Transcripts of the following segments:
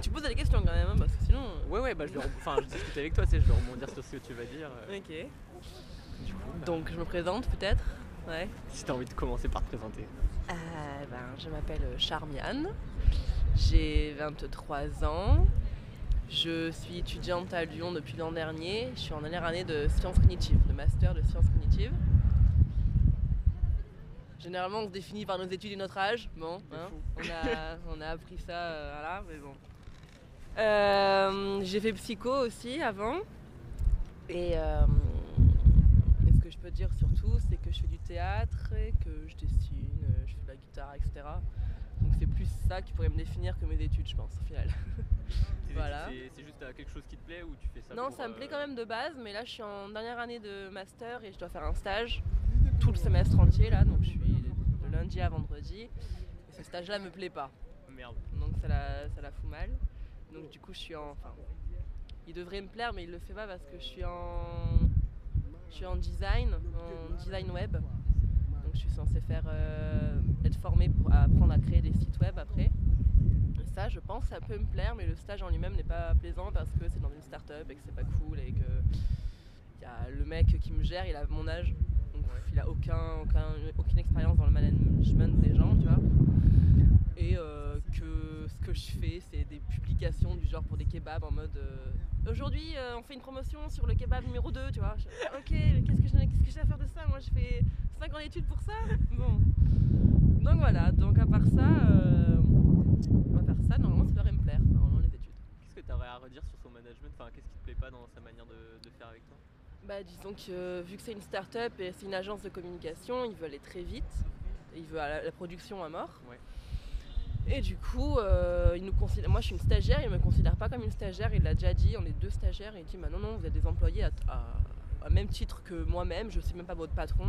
Tu poses des questions quand même, hein, parce que sinon. euh, Ouais, ouais, bah je, vais enfin, je discute avec toi, sais, je vais rebondir sur ce que tu vas dire. euh, Ok. Du coup, bah, Donc je me présente peut-être. Ouais. si t'as envie de commencer par te présenter. Euh, ben, je m'appelle Charmiane. J'ai 23 ans. Je suis étudiante à Lyon depuis l'an dernier. Je suis en dernière année de sciences cognitives, de master de sciences cognitives. Généralement, on se définit par nos études et notre âge. Bon, hein, on, a, on a appris ça, euh, voilà, mais bon. Euh, j'ai fait psycho aussi avant. Et, euh, et ce que je peux dire surtout, c'est que je fais du théâtre, et que je dessine, euh, je fais de la guitare, etc. Donc c'est plus ça qui pourrait me définir que mes études, je pense, au final. Voilà. C'est juste quelque chose qui te plaît ou tu fais ça Non, pour, ça me plaît quand même de base, mais là je suis en dernière année de master et je dois faire un stage tout le semestre entier là, donc je suis de lundi à vendredi. Et ce stage-là me plaît pas, Merde. donc ça la, ça la fout mal. Donc du coup je suis en. Enfin, il devrait me plaire, mais il le fait pas parce que je suis en. Je suis en design, en design web. Donc je suis censée faire euh, être formée pour apprendre à créer des sites web après. Et ça, je pense, ça peut me plaire, mais le stage en lui-même n'est pas plaisant parce que c'est dans une start-up et que c'est pas cool et que y a le mec qui me gère, il a mon âge, donc il a aucun, aucun- aucune expérience dans le management des gens, tu vois. Et euh, que ce que je fais, c'est des publications du genre pour des kebabs en mode euh, aujourd'hui euh, on fait une promotion sur le kebab numéro 2, tu vois. Je- ok, mais qu'est-ce que j'ai qu'est-ce que j'ai à faire de ça? Moi, j'ai fait 5 ans d'études pour ça. Bon. Donc voilà, donc à part ça, euh, à part ça, normalement ça devrait me plaire, normalement les études. Qu'est-ce que t'aurais à redire sur son management? Enfin, qu'est-ce qui te plaît pas dans sa manière de, de faire avec toi? Bah disons que euh, vu que c'est une start-up et c'est une agence de communication, il veut aller très vite. Il veut à la, la production à mort. Ouais. Et du coup, euh, il nous considère, moi je suis une stagiaire, il me considère pas comme une stagiaire, il l'a déjà dit, on est deux stagiaires, et il dit bah non non vous êtes des employés à, à- à même titre que moi-même, je suis même pas votre patron.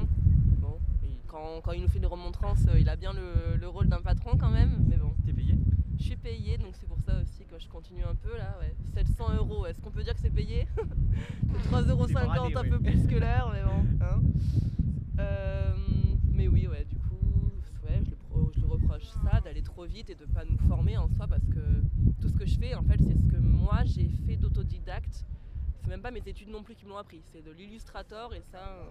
Bon, et quand, quand il nous fait des remontrances, euh, il a bien le, le rôle d'un patron quand même, mais bon. T'es payé? Je suis payée, donc c'est pour ça aussi que je continue un peu là. Ouais. 700 euros, est-ce qu'on peut dire que c'est payé? 3,50 euros un peu plus que l'heure, mais bon. hein. Euh, mais oui, ouais, du coup, ouais, je, le pro- je le reproche ça, d'aller trop vite et de pas nous former en soi, parce que tout ce que je fais, en fait, c'est ce que moi j'ai fait d'autodidacte. C'est même pas mes études non plus qui me l'ont appris, c'est de l'illustrator et ça, euh,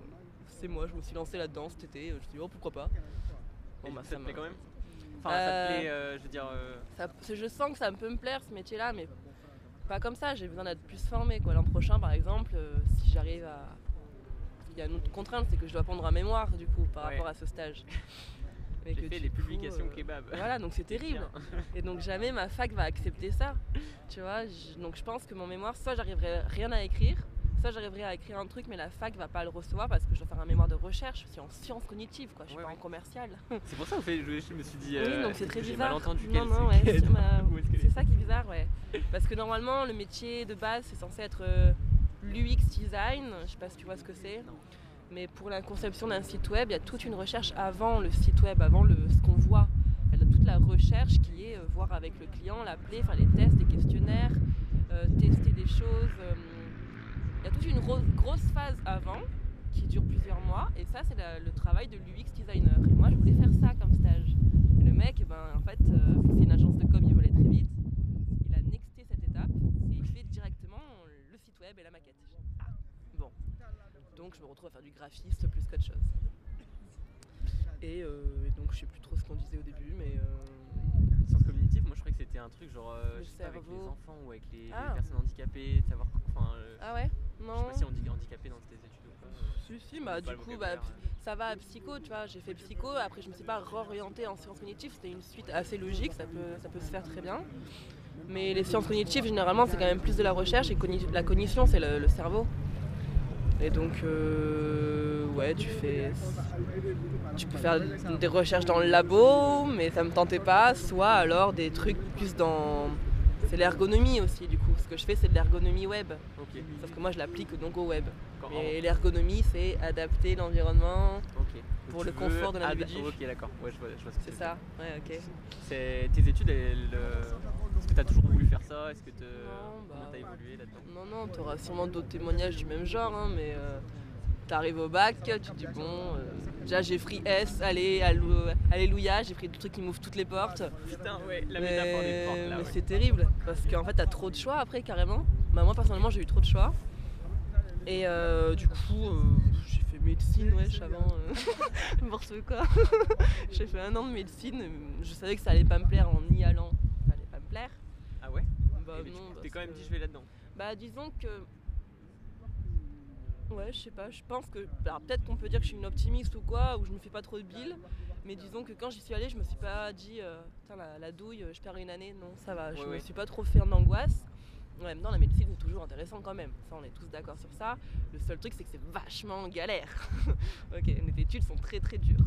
c'est moi, je me suis lancée là-dedans cet été, je me suis dit, oh pourquoi pas. Et bah, ça me- plaît quand même? Enfin, ça Euh, te plaît, euh, je veux dire. euh, ça- je sens que ça peut me plaire ce métier-là, mais pas comme ça. J'ai besoin d'être plus formée. quoi. L'an prochain, par exemple, euh, si j'arrive à. Il y a une autre contrainte, c'est que je dois prendre un mémoire du coup par Ouais. rapport à ce stage. J'ai que fait coup, publications euh, kebab. Voilà, donc c'est terrible. Et donc jamais ma fac va accepter ça. Tu vois, je- donc je pense que mon mémoire, soit j'arriverai rien à écrire, soit j'arriverai à écrire un truc, mais la fac va pas le recevoir parce que je dois faire un mémoire de recherche. Je suis en sciences cognitives, quoi. Je suis Ouais, pas ouais. en commercial. C'est pour ça fait, je, je me suis dit. Oui, euh, donc c'est très bizarre. mal entendu Non, non, c'est- ouais, ma- ça qui est bizarre, ouais. Parce que normalement, le métier de base, c'est censé être euh, l'UX design. Je sais pas si tu vois ce que c'est. Mais pour la conception d'un site web, il y a toute une recherche avant le site web, avant ce qu'on voit. Il y a toute la recherche qui est euh, voir avec le client, l'appeler, faire les tests, des questionnaires, euh, tester des choses. euh, il y a toute une ro- grosse phase avant qui dure plusieurs mois et ça c'est le travail de l'UX designer. Et moi je voulais faire ça comme stage. Le mec, eh ben, en fait, c'est une agence de com, il volait très vite, il a nexté cette étape et il fait directement le site web et la maquette. Ah, bon. Donc je me retrouve à faire du graphiste plus qu'autre chose. Et, euh, et donc je sais plus trop ce qu'on disait au début, mais euh, Sciences cognitives, moi je croyais que c'était un truc genre. euh, je sais pas, avec les enfants ou avec les, les Ah. personnes handicapées, savoir. Enfin, euh, ah ouais, je sais non. pas si on dit handicapé dans tes études ou pas. Si, si, bah, du coup, bah, euh. ça va à psycho, tu vois. J'ai fait psycho, après je me suis pas réorientée en sciences cognitives, c'était une suite assez logique, ça peut, ça peut se faire très bien. Mais les sciences cognitives, généralement, c'est quand même plus de la recherche et la cognition, c'est le, le cerveau. Et donc, euh, ouais, tu fais. Tu peux faire des recherches dans le labo, mais ça me tentait pas, soit alors des trucs plus dans. C'est l'ergonomie aussi, du coup. Ce que je fais, c'est de l'ergonomie web. Ok. Sauf que moi, je l'applique donc au web. Mais l'ergonomie, c'est adapter l'environnement. Pour le confort de l'individu. Ok, d'accord. Ouais, je vois, je vois ce que C'est ça Ouais, ok. tes études, elles, euh, est-ce que tu as toujours voulu faire ça? Est-ce que comment t'as évolué là-dedans? Non, non, t'auras sûrement d'autres témoignages du même genre, hein, mais euh, t'arrives au bac, tu te dis bon, euh, Déjà, j'ai pris S, allez, allou- Alléluia, j'ai pris des trucs qui m'ouvrent toutes les portes. Putain, ouais, la métaphore des portes là. mais ouais. c'est terrible parce qu'en fait, t'as trop de choix après, carrément. Bah, moi, personnellement, j'ai eu trop de choix. Et euh, du coup, euh, j'ai fait médecine, wesh, avant. euh, N'importe quoi. j'ai fait un an de médecine. Je savais que ça allait pas me plaire en y allant. Ça allait pas me plaire. Ah tu t'es quand même dit je vais là-dedans. Bah disons que. Ouais, je sais pas, je pense que. Alors peut-être qu'on peut dire que je suis une optimiste ou quoi, ou je me fais pas trop de bile, mais disons que quand j'y suis allée, je me suis pas dit, euh, Putain, la, la douille, je perds une année, non, ça va, je Ouais, me ouais. suis pas trop fait d'angoisse. Ouais, mais dans la médecine, c'est toujours intéressant quand même, ça on est tous d'accord sur ça. Le seul truc, c'est que c'est vachement galère. ok, mes études sont très très dures.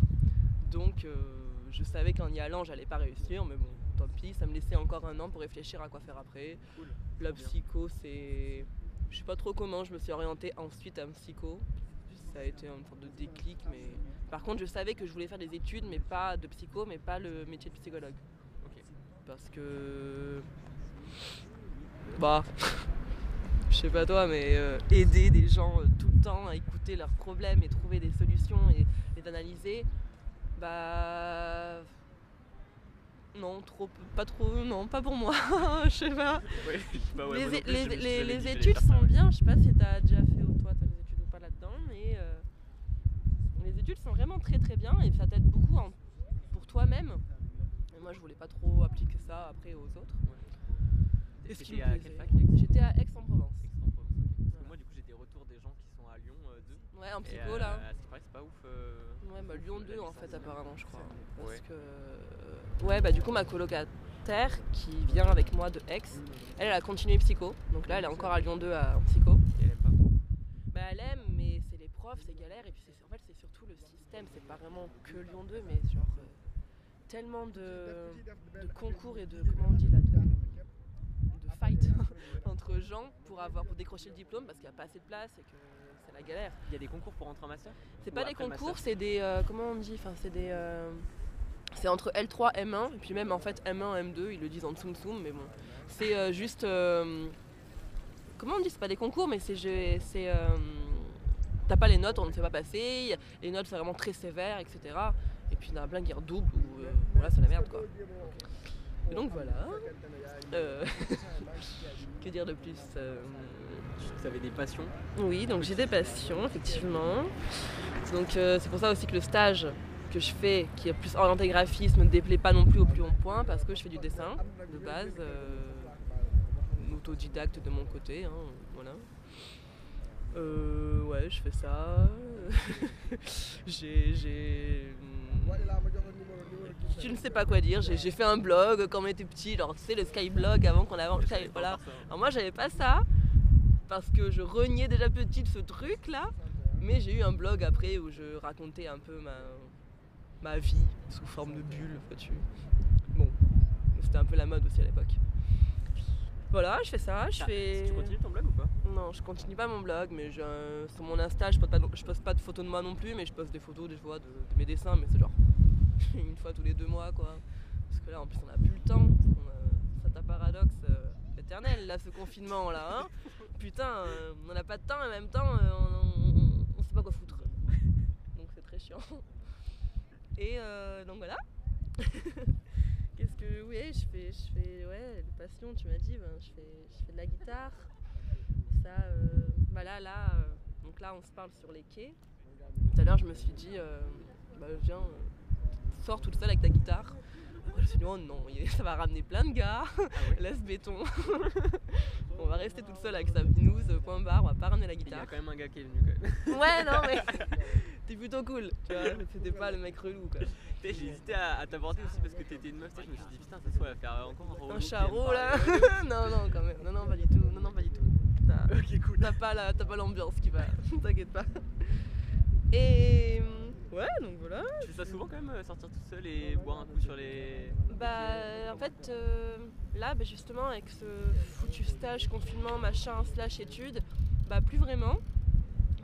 Donc euh, je savais qu'en y allant, j'allais pas réussir, mais bon, tant pis, ça me laissait encore un an pour réfléchir à quoi faire après. Cool. La psycho, c'est. Je sais pas trop comment, je me suis orientée ensuite en psycho. Ça a été une sorte de déclic, mais. Par contre, je savais que je voulais faire des études, mais pas de psycho, mais pas le métier de psychologue. Parce que. Bah. Je sais pas toi, mais euh, aider des gens euh, tout le temps à écouter leurs problèmes et trouver des solutions et les analyser, bah. Non, trop, pas trop, non, pas pour moi, je sais pas. Ouais, ouais, les, plus, les- les- études sont ouais. bien, je sais pas si t'as déjà fait ou toi t'as des études ou pas là-dedans, mais euh, les études sont vraiment très très bien et ça t'aide beaucoup en- pour toi-même. Et moi je voulais pas trop appliquer ça après aux autres. Et Et ce qui C'était me à plaisait. quelle fac Aix J'étais à Aix-en-Provence. Moi, du coup, j'ai des retours des gens qui sont à Lyon 2. Ouais, en psycho là. À ce qui paraît, c'est pas ouf. euh, Ouais, bah Lyon la 2 en fait apparemment je crois. Parce Ouais. que... Ouais, bah du coup ma colocataire qui vient avec moi de Aix, elle, elle a continué psycho. Donc là elle est encore à Lyon 2 à- en psycho. Et elle aime pas. Bah elle aime, mais c'est les profs, c'est galère. Et puis c'est- en fait, c'est surtout le système. C'est pas vraiment que Lyon 2, mais genre euh, tellement de, de concours et de comment on dit là, de, de fight entre gens pour avoir pour décrocher le diplôme parce qu'il n'y a pas assez de place et que c'est la galère. Il y a des concours pour rentrer en master C'est pas des concours, c'est des euh, comment on dit, enfin c'est des euh, c'est entre L3 M1 et puis même en fait M1 M2 ils le disent en dessous dessous mais bon. C'est euh, juste euh, comment on dit c'est pas des concours mais c'est c'est euh, t'as pas les notes on ne fait pas passer les notes c'est vraiment très sévère etc et puis il y en a plein qui redoublent ou euh, voilà c'est la merde quoi. Et donc voilà. Que dire de plus Tu avais des passions? Oui, donc j'ai des passions, effectivement. Donc c'est pour ça aussi que le stage que je fais, qui est plus orienté graphisme, ne déplaît pas non plus au plus haut point, parce que je fais du dessin de base, euh, autodidacte de mon côté, hein, voilà. Euh, ouais, je fais ça. j'ai, j'ai, je ne sais pas quoi dire. J'ai, fait un blog quand on était petit, genre tu sais le Skyblog avant qu'on J'avais pas voilà. Alors moi j'avais pas ça parce que je reniais déjà petite ce truc là, mais j'ai eu un blog après où je racontais un peu ma, ma vie sous forme de bulle, vois-tu. Bon, c'était un peu la mode aussi à l'époque. Voilà, je fais ça, je Ah, fais. Tu continues ton blog ou pas? Non, je continue pas mon blog, mais je, sur mon Insta, je poste, pas, je poste pas de photos de moi non plus, mais je poste des photos des fois de, de mes dessins, mais c'est genre une fois tous les deux mois quoi. Parce que là en plus on a plus le temps, on c'est un paradoxe euh, éternel là ce confinement là. Hein Putain, euh, on n'a pas de temps et en même temps euh, on, on- on sait pas quoi foutre. Donc c'est très chiant. Et euh, donc voilà. Qu'est-ce que oui je fais je fais ouais les passions tu m'as dit ben, je fais je fais de la guitare. Ça euh, bah là là euh, donc là on se parle sur les quais. Tout à l'heure je me suis dit bah viens sors toute seule avec ta guitare Après, je me suis dit oh non ça va ramener plein de gars. Ah ouais. Laisse béton. On va rester toute seule avec sa binouse euh, point barre on va pas ramener la Il y a guitare. quand même un gars qui est venu quand même. ouais non mais t'es plutôt cool tu vois c'était pas le mec relou quoi. J'ai hésité à, à t'aborder aussi parce que t'étais une meuf. Je me suis dit, putain, ça se elle va faire encore un un charreau là. non non quand même. Non non pas du tout. Non non pas du tout. T'as- cool. Pas la- t'as pas l'ambiance qui va, t'inquiète pas. Et ouais, donc voilà. Tu fais ça souvent quand même, euh, sortir toute seule et boire un coup sur les. Bah en fait euh, là bah, justement avec ce foutu stage, confinement, machin, slash études, bah plus vraiment.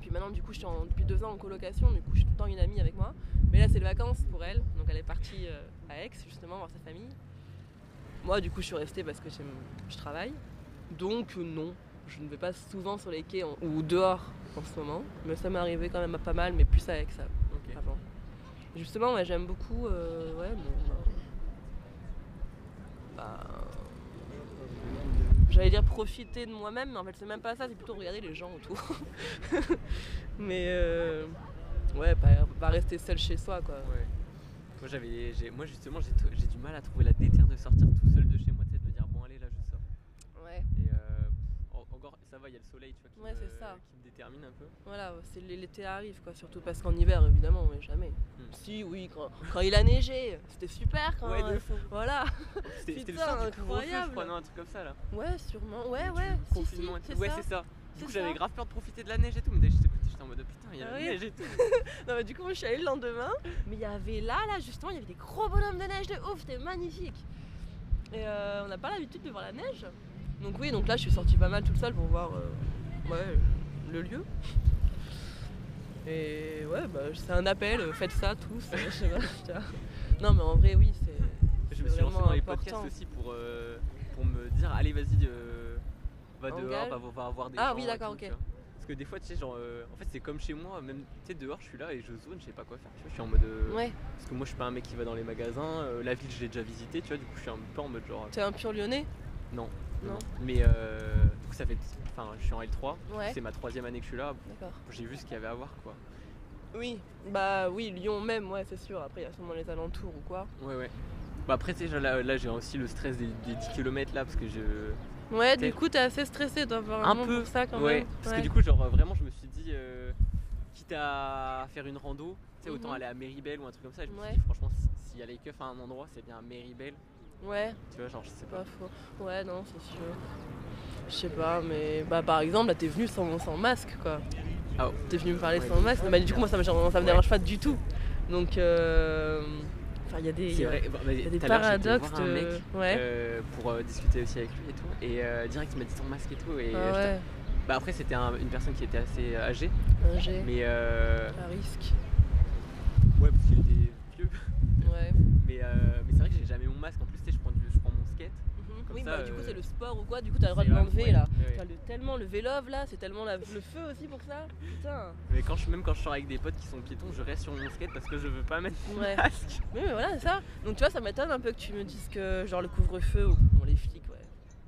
Puis maintenant du coup je suis en- depuis deux ans en colocation, du coup je suis tout le temps une amie avec moi. Mais là c'est les vacances pour elle, donc elle est partie euh, à Aix justement voir sa famille. Moi du coup je suis restée parce que j'aime- je travaille. Donc euh, non, je ne vais pas souvent sur les quais en- ou dehors en ce moment. Mais ça m'est arrivé quand même pas mal, mais plus à Aix ça, Avant. Justement, j'aime beaucoup. euh, ouais, bon, bah, bah, J'allais dire profiter de moi-même, mais en fait, c'est même pas ça, c'est plutôt regarder les gens autour. mais euh, ouais, pas, pas rester seul chez soi, quoi. Ouais. Moi, j'avais, j'ai- moi justement, j'ai du mal à trouver la déterre de sortir tout seul de chez moi, tu sais, de me dire bon allez là je sors. Ouais, Et euh, en- encore, ça va, il y a le soleil, tu vois, qui, Ouais, me, ça. qui me détermine un peu. voilà, c'est l'été arrive, quoi. Surtout parce qu'en hiver, évidemment, mais jamais. Hmm. Si, oui, quand, quand il a neigé, c'était super quand Ouais, de fou. Voilà. C'était, le soir du couvre-feu, je incroyable. crois, non, un truc comme ça là. Ouais, sûrement. Ouais, ouais. Si, si, Confinement et tout. Ouais, c'est ça. Du coup, j'avais grave peur de profiter de la neige et tout, mais dès que j'étais j'étais en mode putain, il y a Ah la oui. neige et tout. Non, mais du coup, moi, je suis allée le lendemain, mais il y avait là, là, justement, il y avait des gros bonhommes de neige de ouf, c'était magnifique. Et euh, on n'a pas l'habitude de voir la neige. Donc, oui, donc là, je suis sortie pas mal toute seule pour voir euh, ouais, le lieu. Et ouais, bah, c'est un appel, euh, faites ça tous. je sais pas, tu vois. Non, mais en vrai, oui, c'est. Je me suis lancé dans les important. podcasts aussi pour, euh, pour me dire allez, vas-y, euh, va dehors, va, va voir des Ah gens. oui, et d'accord, ok. Parce que des fois, tu sais, genre, euh, en fait, c'est comme chez moi, même, tu sais, dehors, je suis là et je zone, je sais pas quoi faire, tu vois, je suis en mode. euh, Ouais, Parce que moi, je suis pas un mec qui va dans les magasins, euh, la ville, je l'ai déjà visité, tu vois, du coup, je suis un peu en mode genre. t'es un pur lyonnais? Non. Non. Mais euh, du coup, ça fait. Enfin, je suis en L3, Ouais, c'est ma troisième année que je suis là, d'accord. j'ai vu ce qu'il y avait à voir, quoi. Oui, bah oui, Lyon même, ouais, c'est sûr. Après, il y a sûrement les alentours ou quoi. Ouais, ouais. Bah après, tu sais, là, là j'ai aussi le stress des, des 10 km là, parce que je. Ouais, du coup, t'es assez stressé, toi, Un peu, pour ça quand ouais, même. parce Ouais. que du coup, genre, vraiment, je me suis dit, euh, quitte à faire une rando, tu sais, autant Mhm. aller à Méribel ou un truc comme ça, je me suis dit, franchement, si- s'il y a les keufs à un endroit, c'est bien à Méribel, Ouais, tu vois, genre, je sais pas. Ouais, non, c'est sûr. Je sais pas, mais bah par exemple, là, t'es venu sans, sans masque, quoi. Ah, T'es venu me parler Ouais. sans masque, bah du coup, moi, ça me, ça me Ouais. dérange pas du tout. Donc, euh... enfin, il y a des, bah, bah, y a des paradoxes un de. mec, ouais. euh, pour euh, discuter aussi avec lui et tout, et euh, direct, il m'a dit ton masque et tout, et ah ouais, bah après, c'était un- une personne qui était assez âgée, G, mais euh, à risque. ouais, parce qu'il était vieux, Ouais. mais, euh, mais c'est vrai que j'ai jamais mon masque, en plus, tu sais, je prends, du- je prends mon skate. Mhm. Comme Oui, ça, bah du coup, euh, c'est le sport ou quoi, du coup, t'as le droit de l'enlever là. T'as le, tellement le vélove là, c'est tellement la- le feu aussi pour ça. Putain. Mais quand je, même quand je sors avec des potes qui sont piétons, je reste sur mon skate parce que je veux pas mettre mon Ouais. masque. Oui, mais voilà, c'est ça. Donc tu vois, ça m'étonne un peu que tu me dises que genre le couvre-feu ou bon, les flics, ouais.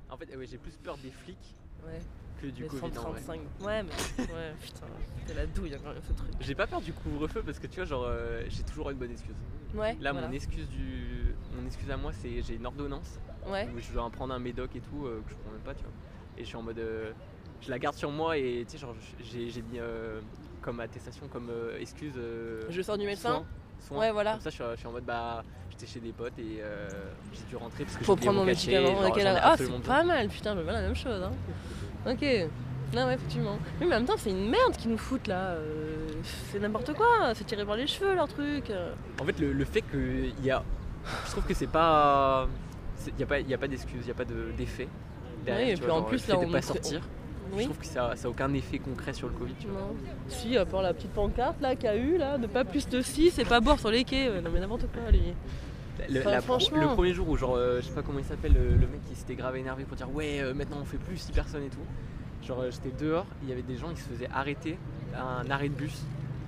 En fait, ouais, j'ai plus peur des flics Ouais, que du les Covid. en vrai. 135. Ouais, mais ouais, putain, c'est la douille quand même ce truc. J'ai pas peur du couvre-feu parce que tu vois, genre, euh, j'ai toujours une bonne excuse. Ouais, Là, voilà. mon excuse du, mon excuse à moi, c'est j'ai une ordonnance Ouais, où je dois en prendre un médoc et tout euh, que je prends même pas, tu vois. Et je suis en mode, euh, je la garde sur moi et tu sais, genre, j'ai j'ai mis euh, comme attestation, comme euh, excuse. euh, je sors du médecin. soin, soin. Ouais, voilà. Comme ça, je suis, je suis en mode, bah, j'étais chez des potes et euh, j'ai dû rentrer parce que Faut j'ai oublié prendre mon cachet, médicament. genre, ok, j'en ai là- Ah, absolument c'est besoin. pas mal, putain, mais voilà la même chose. Hein. Ok. Non, ouais, effectivement. Mais en même temps, c'est une merde qu'ils nous foutent là. euh, C'est n'importe quoi. C'est tiré par les cheveux leur truc. En fait, le, le fait qu'il y a. Je trouve que c'est pas. Il n'y a pas, y a pas d'excuse, il n'y a pas de- d'effet. derrière, Oui, et puis vois, en genre, plus, là, de on pas nous- sortir. Je trouve que ça n'a aucun effet concret sur le Covid. Tu vois. Non. Si, à part la petite pancarte là qu'il y a eu là, de pas plus de 6 et pas boire sur les quais. Ouais, Non, mais n'importe quoi, lui. Le, Enfin, la pro- franchement. le premier jour où, genre, euh, je sais pas comment il s'appelle, le, le mec qui s'était grave énervé pour dire ouais, euh, maintenant on fait plus 6 personnes et tout. Genre, euh, j'étais dehors, il y avait des gens qui se faisaient arrêter à un arrêt de bus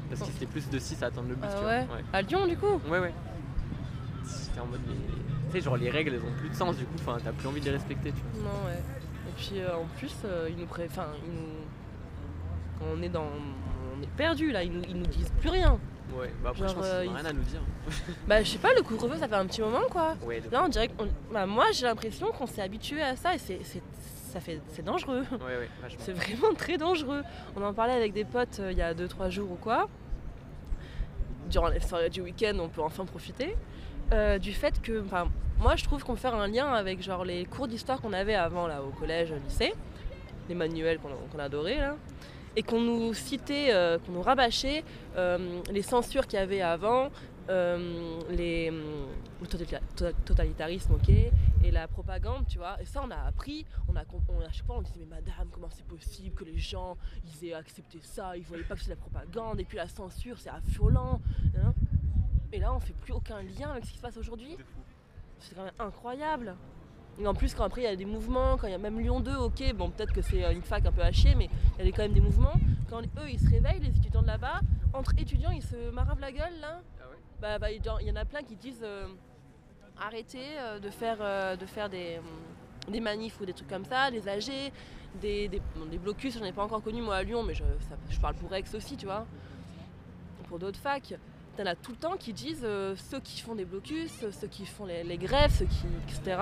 parce qu'ils étaient plus de 6 à attendre le bus. Ah tu vois. ouais ouais. À Lyon, du coup? Ouais, ouais. C'était en mode. mais- Tu sais, genre, les règles elles ont plus de sens du coup, enfin, t'as plus envie de les respecter, tu vois. Non, ouais. Et puis euh, en plus, euh, ils nous pré... enfin, ils nous... On est dans... On est perdu là, ils nous, ils nous disent plus rien. Ouais, bah après, Genre, je pense qu'ils euh, ont il rien à nous dire. Bah, je sais pas, le couvre-feu, ça fait un petit moment quoi. Ouais, de- Là, on dirait. Bah, moi, j'ai l'impression qu'on s'est habitué à ça et c'est, c'est, ça fait, c'est dangereux. ouais, ouais, vachement. C'est vraiment très dangereux. On en parlait avec des potes euh, il y a 2-3 jours ou quoi. Durant les soirées du week-end, on peut enfin profiter. Euh, du fait que. Moi, je trouve qu'on faire un lien avec genre les cours d'histoire qu'on avait avant là au collège, au lycée, les manuels qu'on, adorait là. Et qu'on nous citait, euh, qu'on nous rabâchait euh, les censures qu'il y avait avant, les, hum, le totalita- to- totalitarisme, ok, et la propagande, tu vois. Et ça, on a appris, on a, on, chaque fois, on disait, mais madame, comment c'est possible que les gens, ils aient accepté ça, ils voyaient pas que c'est la propagande, et puis la censure, c'est affolant. hein. Et là, on fait plus aucun lien avec ce qui se passe aujourd'hui. C'est quand même incroyable. Et en plus, quand après il y a des mouvements, quand il y a même Lyon 2, ok, bon, peut-être que c'est euh, une fac un peu hachée, mais il y a quand même des mouvements. Quand eux ils se réveillent, les étudiants de là-bas, entre étudiants ils se maravent la gueule là. Ah ouais? Bah, bah, il y en a plein qui disent euh, arrêtez euh, de faire, euh, de faire des, hum, des manifs ou des trucs comme ça, des AG, des, des, bon, des blocus, j'en ai pas encore connu moi à Lyon, mais je, ça- je parle pour Aix aussi, tu vois, pour d'autres facs. T'en as tout le temps qui disent euh, ceux qui font des blocus, ceux qui font les, grèves, ceux qui, etc.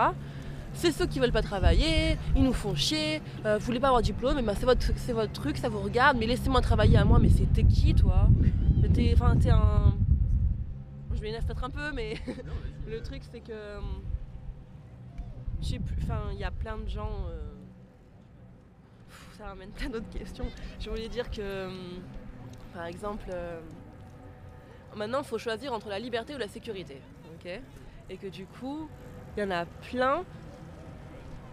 C'est ceux qui veulent pas travailler, ils nous font chier, euh, vous voulez pas avoir diplôme, eh ben c'est votre, c'est votre truc, ça vous regarde, mais laissez-moi travailler à moi, mais c'est- t'es qui toi? T'es enfin, t'es un. Je m'énerve peut-être un peu, mais le truc c'est que. euh, Je plus, enfin, il y a plein de gens. euh, Ça ramène plein d'autres questions. Je voulais dire que, euh, par exemple, euh, maintenant il faut choisir entre la liberté ou la sécurité. Et que du coup, il y en a plein.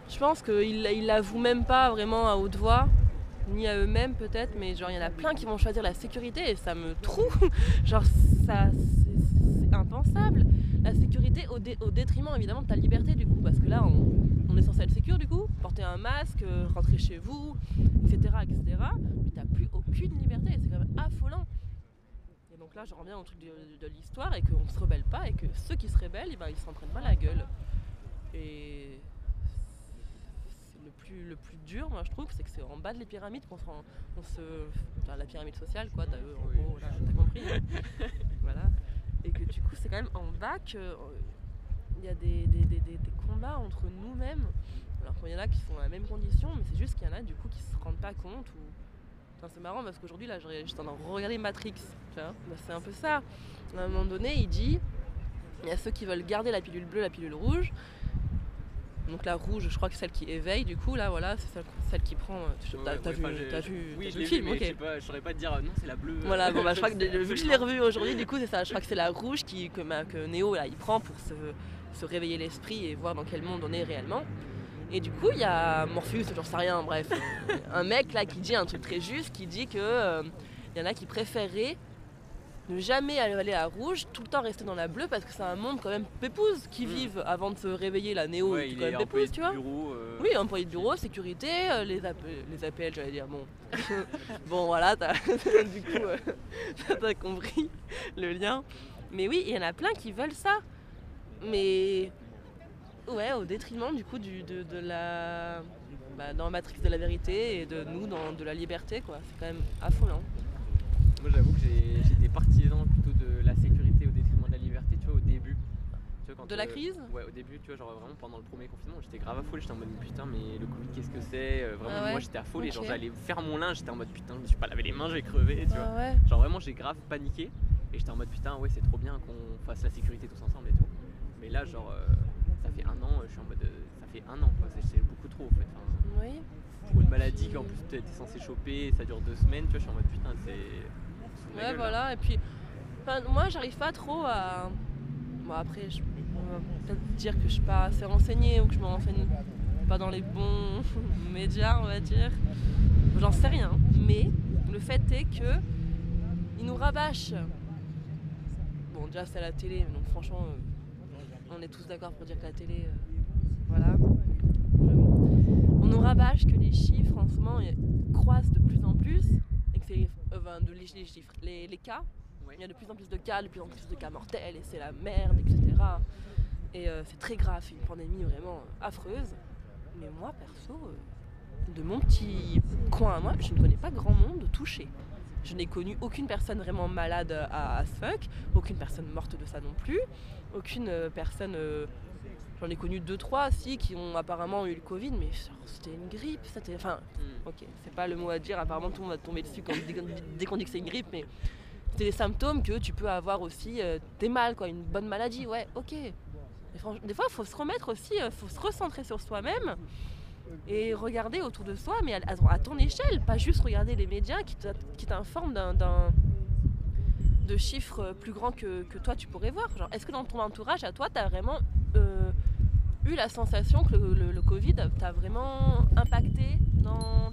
Je pense qu'ils ils l'avouent même pas vraiment à haute voix, ni à eux-mêmes peut-être, mais genre il y en a plein qui vont choisir la sécurité et ça me trouve. Genre ça, c'est impensable. La sécurité au, dé- au détriment évidemment de ta liberté du coup, parce que là on, est censé être sécure du coup, porter un masque, rentrer chez vous, etc. etc. mais t'as plus aucune liberté, c'est quand même affolant. Là je reviens au truc de, de l'histoire et qu'on se rebelle pas et que ceux qui se rebellent, eh ben, ils s'en prennent pas la gueule. Et c'est le plus, le plus dur, moi je trouve, c'est que c'est en bas de les pyramides qu'on se, rend- on se. Enfin, la pyramide sociale, quoi, t'as, en gros, là, t'as compris. hein. voilà. Et que du coup, c'est quand même en bas que. euh, Il y a des, des- des- des- des combats entre nous-mêmes. Alors qu'il y en a qui sont dans la même condition, mais c'est juste qu'il y en a du coup qui se rendent pas compte. Ou... C'est marrant parce qu'aujourd'hui, là, j'étais en train de regarder Matrix. Bah, c'est un peu ça. À un moment donné, il dit il y a ceux qui veulent garder la pilule bleue, la pilule rouge. Donc la rouge, je crois que celle qui éveille, du coup, là, voilà, c'est celle, celle qui prend. euh, tu- Ouais, ouais, vu, vu, Oui, vu le vu, film, mais ok. je pas, saurais pas te dire euh, non, c'est la bleue. Voilà, bon bah je crois que vu que je l'ai revu aujourd'hui, du coup c'est ça. Je crois que c'est la rouge qui, que, que Néo là, il prend pour se, se réveiller l'esprit et voir dans quel monde on est réellement. Et du coup il y a Morpheus, j'en sais rien, bref, euh, un mec là qui dit un truc très juste, qui dit que euh, il y en a qui préféreraient ne jamais aller à la rouge, tout le temps rester dans la bleue parce que c'est un monde quand même pépouze qui Mm. vivent avant de se réveiller. La Néo Ouais, il quand est même pépouze, tu vois. bureau. euh, Oui, employé de bureau, sécurité, euh, les, app- les APL, j'allais dire. Bon, bon voilà, du coup, euh, t'as compris le lien. Mais oui, il y en a plein qui veulent ça. Mais ouais, au détriment du coup du, de, de la. Bah, dans Matrix de la vérité et de nous dans de la liberté, quoi. C'est quand même affolant. Moi j'avoue que j'ai- j'étais partisan plutôt de la sécurité au détriment de la liberté, tu vois, au début. Tu vois, quand, De la euh, crise? Ouais, au début, tu vois, genre vraiment pendant le premier confinement, j'étais grave foule, j'étais en mode putain, mais le Covid, qu'est-ce que c'est? Euh, Vraiment, Ah ouais moi j'étais et genre j'allais faire mon linge, j'étais en mode putain, je me suis pas lavé les mains, je vais crever, tu vois. Ah ouais. Genre vraiment, j'ai grave paniqué et j'étais en mode putain, ouais, c'est trop bien qu'on fasse la sécurité tous ensemble et tout. Mais là, genre, euh, ça fait un an, je suis en mode euh, ça fait un an, quoi, c'est- beaucoup trop en fait. Enfin, Oui. pour une maladie qu'en plus tu es censé choper, ça dure deux semaines, tu vois, je suis en mode putain, c'est. Ouais, gueule, là. voilà. Et puis, moi, j'arrive pas trop à. Bon, après, je... peut-être dire que je suis pas assez renseignée ou que je me renseigne pas dans les bons médias, on va dire. J'en sais rien. Mais le fait est que ils nous rabâchent. Bon, déjà, c'est à la télé, donc franchement, euh, on est tous d'accord pour dire que la télé. euh, voilà. On nous rabâche que les chiffres en ce moment euh, croissent de plus en plus et que c'est euh, enfin, de les, chiffres, les, les cas. Il y a de plus en plus de cas, de plus en plus de cas mortels et c'est la merde, etc. Et euh, c'est très grave, c'est une pandémie vraiment affreuse. Mais moi, perso, euh, de mon petit coin à moi, je ne connais pas grand monde touché. Je n'ai connu aucune personne vraiment malade à, à ce fuck, aucune personne morte de ça non plus, aucune euh, personne. euh, J'en ai connu deux, trois, si, qui ont apparemment eu le Covid, mais c'était une grippe. C'était, enfin, Hmm. ok, c'est pas le mot à dire, apparemment tout le monde va tomber dessus quand, dès, qu'on- dès qu'on dit que c'est une grippe, mais c'est des symptômes que tu peux avoir aussi, euh, t'es mal, quoi, une bonne maladie, ouais, ok. Des fois, il faut se remettre aussi, il faut se recentrer sur soi-même et regarder autour de soi, mais à, à- ton échelle, pas juste regarder les médias qui t'informent d'un- de chiffres plus grands que, toi tu pourrais voir. Est-ce que dans ton entourage, à toi, t'as vraiment euh, eu la sensation que le, Covid t'a vraiment impacté dans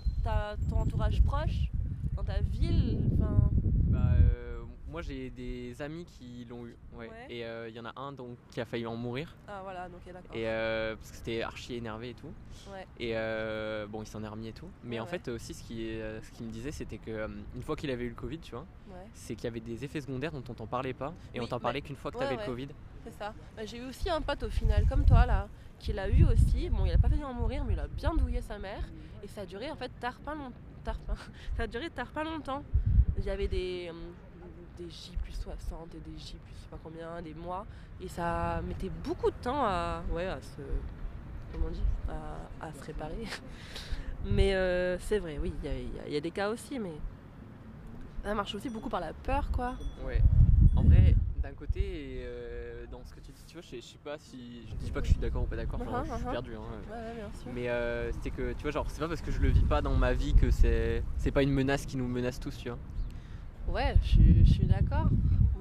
ton entourage proche, dans ta ville enfin, Bah, euh, Moi j'ai des amis qui l'ont eu, ouais. Ouais. Et il y en a un donc qui a failli en mourir. Ah voilà, donc d'accord. Et euh, parce que c'était archi énervé et tout. Ouais. Et euh, bon, il s'en est remis et tout. Mais Ouais, en fait, aussi, ce qui, euh, ce qu'il me disait, c'était que euh, une fois qu'il avait eu le Covid, tu vois, c'est qu'il y avait des effets secondaires dont on t'en parlait pas. Et on t'en parlait qu'une fois que t'avais ouais. le Covid. c'est ça. Bah, J'ai eu aussi un pote au final, comme toi là, qui l'a eu aussi. Bon, il a pas failli en mourir, mais il a bien douillé sa mère. Et ça a duré en fait tard pas longtemps. Ça a duré tard pas longtemps. Il y avait des, hum, des J plus 60 et des J plus je sais pas combien, des mois. Et ça mettait beaucoup de temps à, ouais, à se. Comment on dit à, à se réparer. Mais euh, c'est vrai, oui, il y a- y, y des cas aussi, mais ça marche aussi beaucoup par la peur, quoi. Ouais. En vrai, d'un côté, euh, dans ce que tu dis, tu vois, je sais, je sais pas si. Je dis pas que je suis d'accord ou pas d'accord, genre, Uh-huh, je suis uh-huh. perdu. hein. Ouais, ouais, bien sûr. Mais euh, c'était que, tu vois, genre, c'est pas parce que je le vis pas dans ma vie que c'est c'est pas une menace qui nous menace tous, tu vois. Ouais, je suis- je suis d'accord.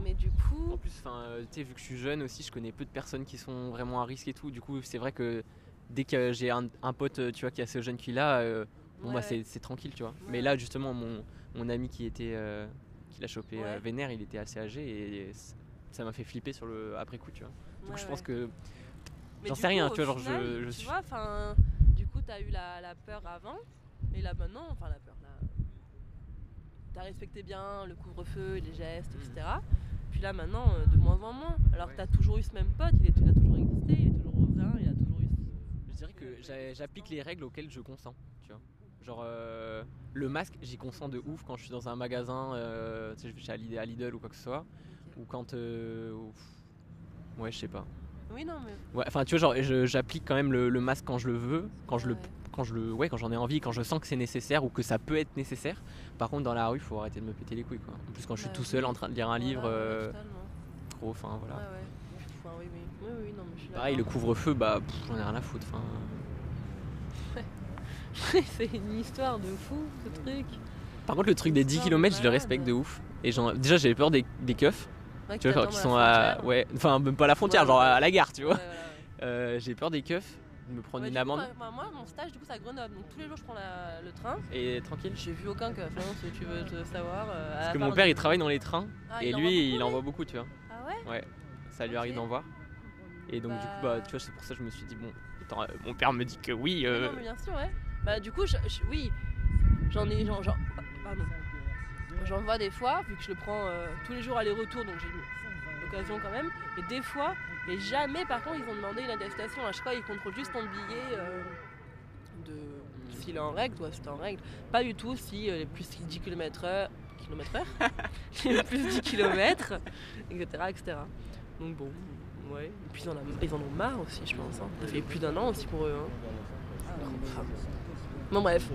Mais du En coup, plus, enfin, euh, tu sais, vu que je suis jeune aussi, je connais peu de personnes qui sont vraiment à risque et tout. Du coup, c'est vrai que dès que j'ai un, un pote, euh, tu vois, qui est assez jeune qu'il a, euh, bon, bah, ouais, c'est c'est tranquille, tu vois. Ouais. Mais là, justement, mon, mon ami qui était, euh, qui l'a chopé Ouais. vénère, il était assez âgé et ça m'a fait flipper sur le après coup, tu vois. Donc, je pense que j'en sais rien, tu vois, genre, je- final, je tu suis- vois, enfin, du coup, t'as eu la, la peur avant, et là maintenant, enfin la peur, t'as respecté bien le couvre-feu, les gestes, etc. Puis là maintenant, euh, de moins en moins. Alors que t'as toujours eu ce même pote, il, est, il a toujours existé, il est toujours bien, il a toujours eu. ce- je dirais que j'a- j'applique les règles auxquelles je consens, tu vois. Genre, euh, le masque, j'y consens de ouf quand je suis dans un magasin, euh, tu sais, je vais à Lidl ou quoi que ce soit. Ou quand. euh, ou- Ouais, je sais pas. Oui, non, mais. Ouais, enfin, tu vois, genre, j'applique quand même le, le masque quand je le veux, quand je le, Ouais. Quand je le, ouais, quand j'en ai envie, quand je sens que c'est nécessaire ou que ça peut être nécessaire. Par contre, dans la rue, faut arrêter de me péter les couilles, quoi. En plus, quand je suis Bah tout seul en train de lire un livre, euh, trop, enfin voilà. Ouais, ouais. Enfin, oui, oui. Oui, oui, non, mais je suis Pareil, le couvre-feu, bah, j'en ai rien à foutre. Enfin, c'est une histoire de fou, ce truc. par contre, le truc des 10 Histoire de km, je le respecte de ouf. Et genre, déjà, j'avais peur des, des keufs, Ouais, tu vois, qui sont à, ouais, enfin, même pas à la frontière, Ouais, genre ouais. à la gare, tu vois. Euh, j'ai peur des keufs, me prendre Ouais, une coup, amende moi, mon stage, du coup, c'est à Grenoble. Donc tous les jours, je prends la- le train. et tranquille? J'ai vu aucun keuf, hein, si tu veux te savoir. euh, Parce que mon père, il travaille dans les trains Ah, et il lui, il en voit beaucoup, tu vois. Ah ouais? Ouais, ça lui arrive d'en voir. Et donc, du coup, Bah. bah, tu vois, c'est pour ça que je me suis dit, bon, attends, euh, mon père me dit que oui. Non, euh, Non, mais bien sûr, ouais. Bah, du coup, je- je- oui, j'en ai. J'en, j'en- pardon. J'en vois des fois, vu que je le prends euh, tous les jours aller-retour, donc j'ai l'occasion quand même. Mais des fois, et jamais, par contre, ils ont demandé une attestation. À chaque fois, ils contrôlent juste ton billet euh, de s'il est en règle, toi, si en règle. Pas du tout si euh, plus 10 km heure, heure, plus 10 km, etc., etc. Donc bon, ouais. Et puis ils en, ont marre aussi, je pense. hein. Ça fait plus d'un an aussi pour eux. hein. Bon bref.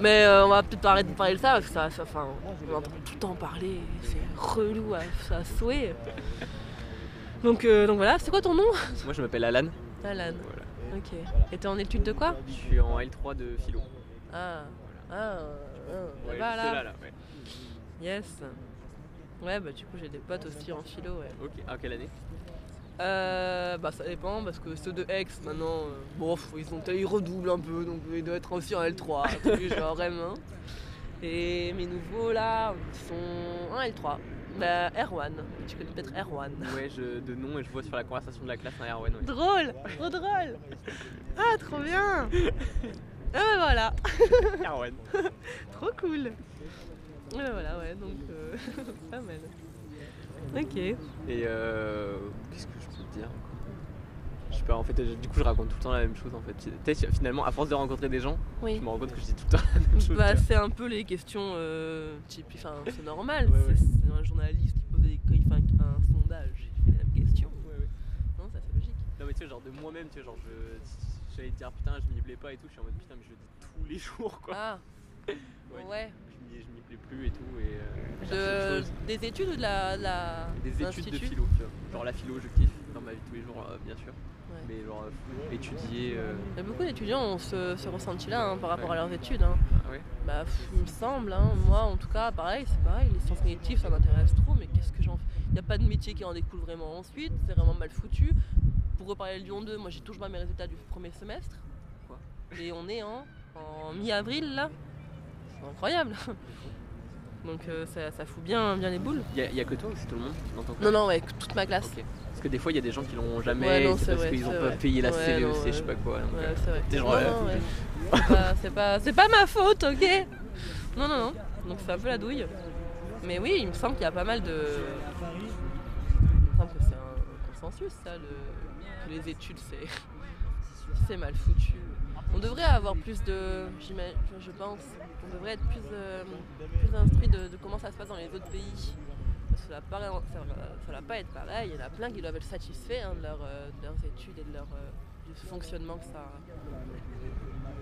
Mais euh, on va peut-être arrêter de parler de ça parce que ça, ça- enfin, on entend tout le temps parler, c'est relou à, à souhait. Donc, euh, donc voilà, c'est quoi ton nom? Moi, je m'appelle Alan. Alan. Voilà. Ok. Et t'es en étude de quoi? Je suis en L3 de philo. Ah, ah, ah, Ouais, là-bas, juste là. là, ouais. Yes. Ouais, bah du coup j'ai des potes aussi en philo, ouais. Ok, à quelle année? Euh, bah ça dépend parce que ceux de Aix maintenant, euh, bon, ils, ont, ils redoublent un peu donc ils doivent être aussi en L3, un truc du genre M1. Et mes nouveaux là, ils sont en L3. Bah Erwan, tu connais peut-être Erwan. Ouais, je, de nom et je vois sur la conversation de la classe un Erwan. Ouais. Drôle, trop drôle. Ah trop bien. Ah bah voilà, Erwan. trop cool. Ouais voilà ouais donc euh, pas mal. Ok. Et euh, qu'est-ce que je peux te dire? Je sais pas, en fait, euh, du coup, je raconte tout le temps la même chose en fait. Sais, finalement, à force de rencontrer des gens, Oui. je me rends compte que je dis tout le temps la même chose. Bah, c'est un peu les questions euh, typiques, enfin c'est normal, Ouais, c'est ouais. c'est un journaliste qui pose des, il fait un, un sondage, il fait questions, Ouais, ouais. non ça c'est logique. Non, mais tu sais, genre de moi-même, tu sais, genre, je. J'allais te dire putain, je m'y plais pas et tout, je suis en mode putain, mais je le dis tous les jours quoi. Ah, Ouais. Je m'y je m'y plais plus et tout. Et, euh, de, des études ou de la... de la Des études de philo, tu vois. Genre la philo, je kiffe dans ma vie de tous les jours, euh, bien sûr. Mais genre étudier. euh, Il y a beaucoup d'étudiants ont ce, ce ressenti-là hein, par rapport Ouais. à leurs études. hein. Ah. Bah, pff, il me semble, hein, moi en tout cas, pareil, c'est pareil, les sciences cognitives ça m'intéresse trop, mais qu'est-ce que j'en fais? Il n'y a pas de métier qui en découle vraiment ensuite, c'est vraiment mal foutu. Pour reparler de Lyon 2, moi j'ai toujours pas mes résultats du premier semestre. Quoi? Et on est en, en mi-avril là. C'est incroyable. Donc euh, ça, ça fout bien, bien les boules. Il y, a- y a que toi ou c'est tout le monde dans ton Non, non, ouais, toute ma classe. Parce que des fois, il y a des gens qui l'ont jamais, Ouais, non, c'est c'est parce vrai, qu'ils ont c'est pas payé la Ouais, CLEC, non, je sais pas quoi. donc, Ouais, euh, c'est vrai. C'est pas- C'est pas, c'est pas ma faute, ok Non, non, non. Donc c'est un peu la douille. Mais oui, il me semble qu'il y a pas mal de. Il me semble que c'est un consensus, ça, le... que les études, c'est. c'est mal foutu. On devrait avoir plus de. j'imagine- Je pense. On devrait être plus, euh, plus instruit de, de comment ça se passe dans les autres pays. Ça va ça va- pas être pareil. Il y en a plein qui doivent être satisfaits hein, de, leur, euh, de leurs études et de leur, euh, du fonctionnement que ça.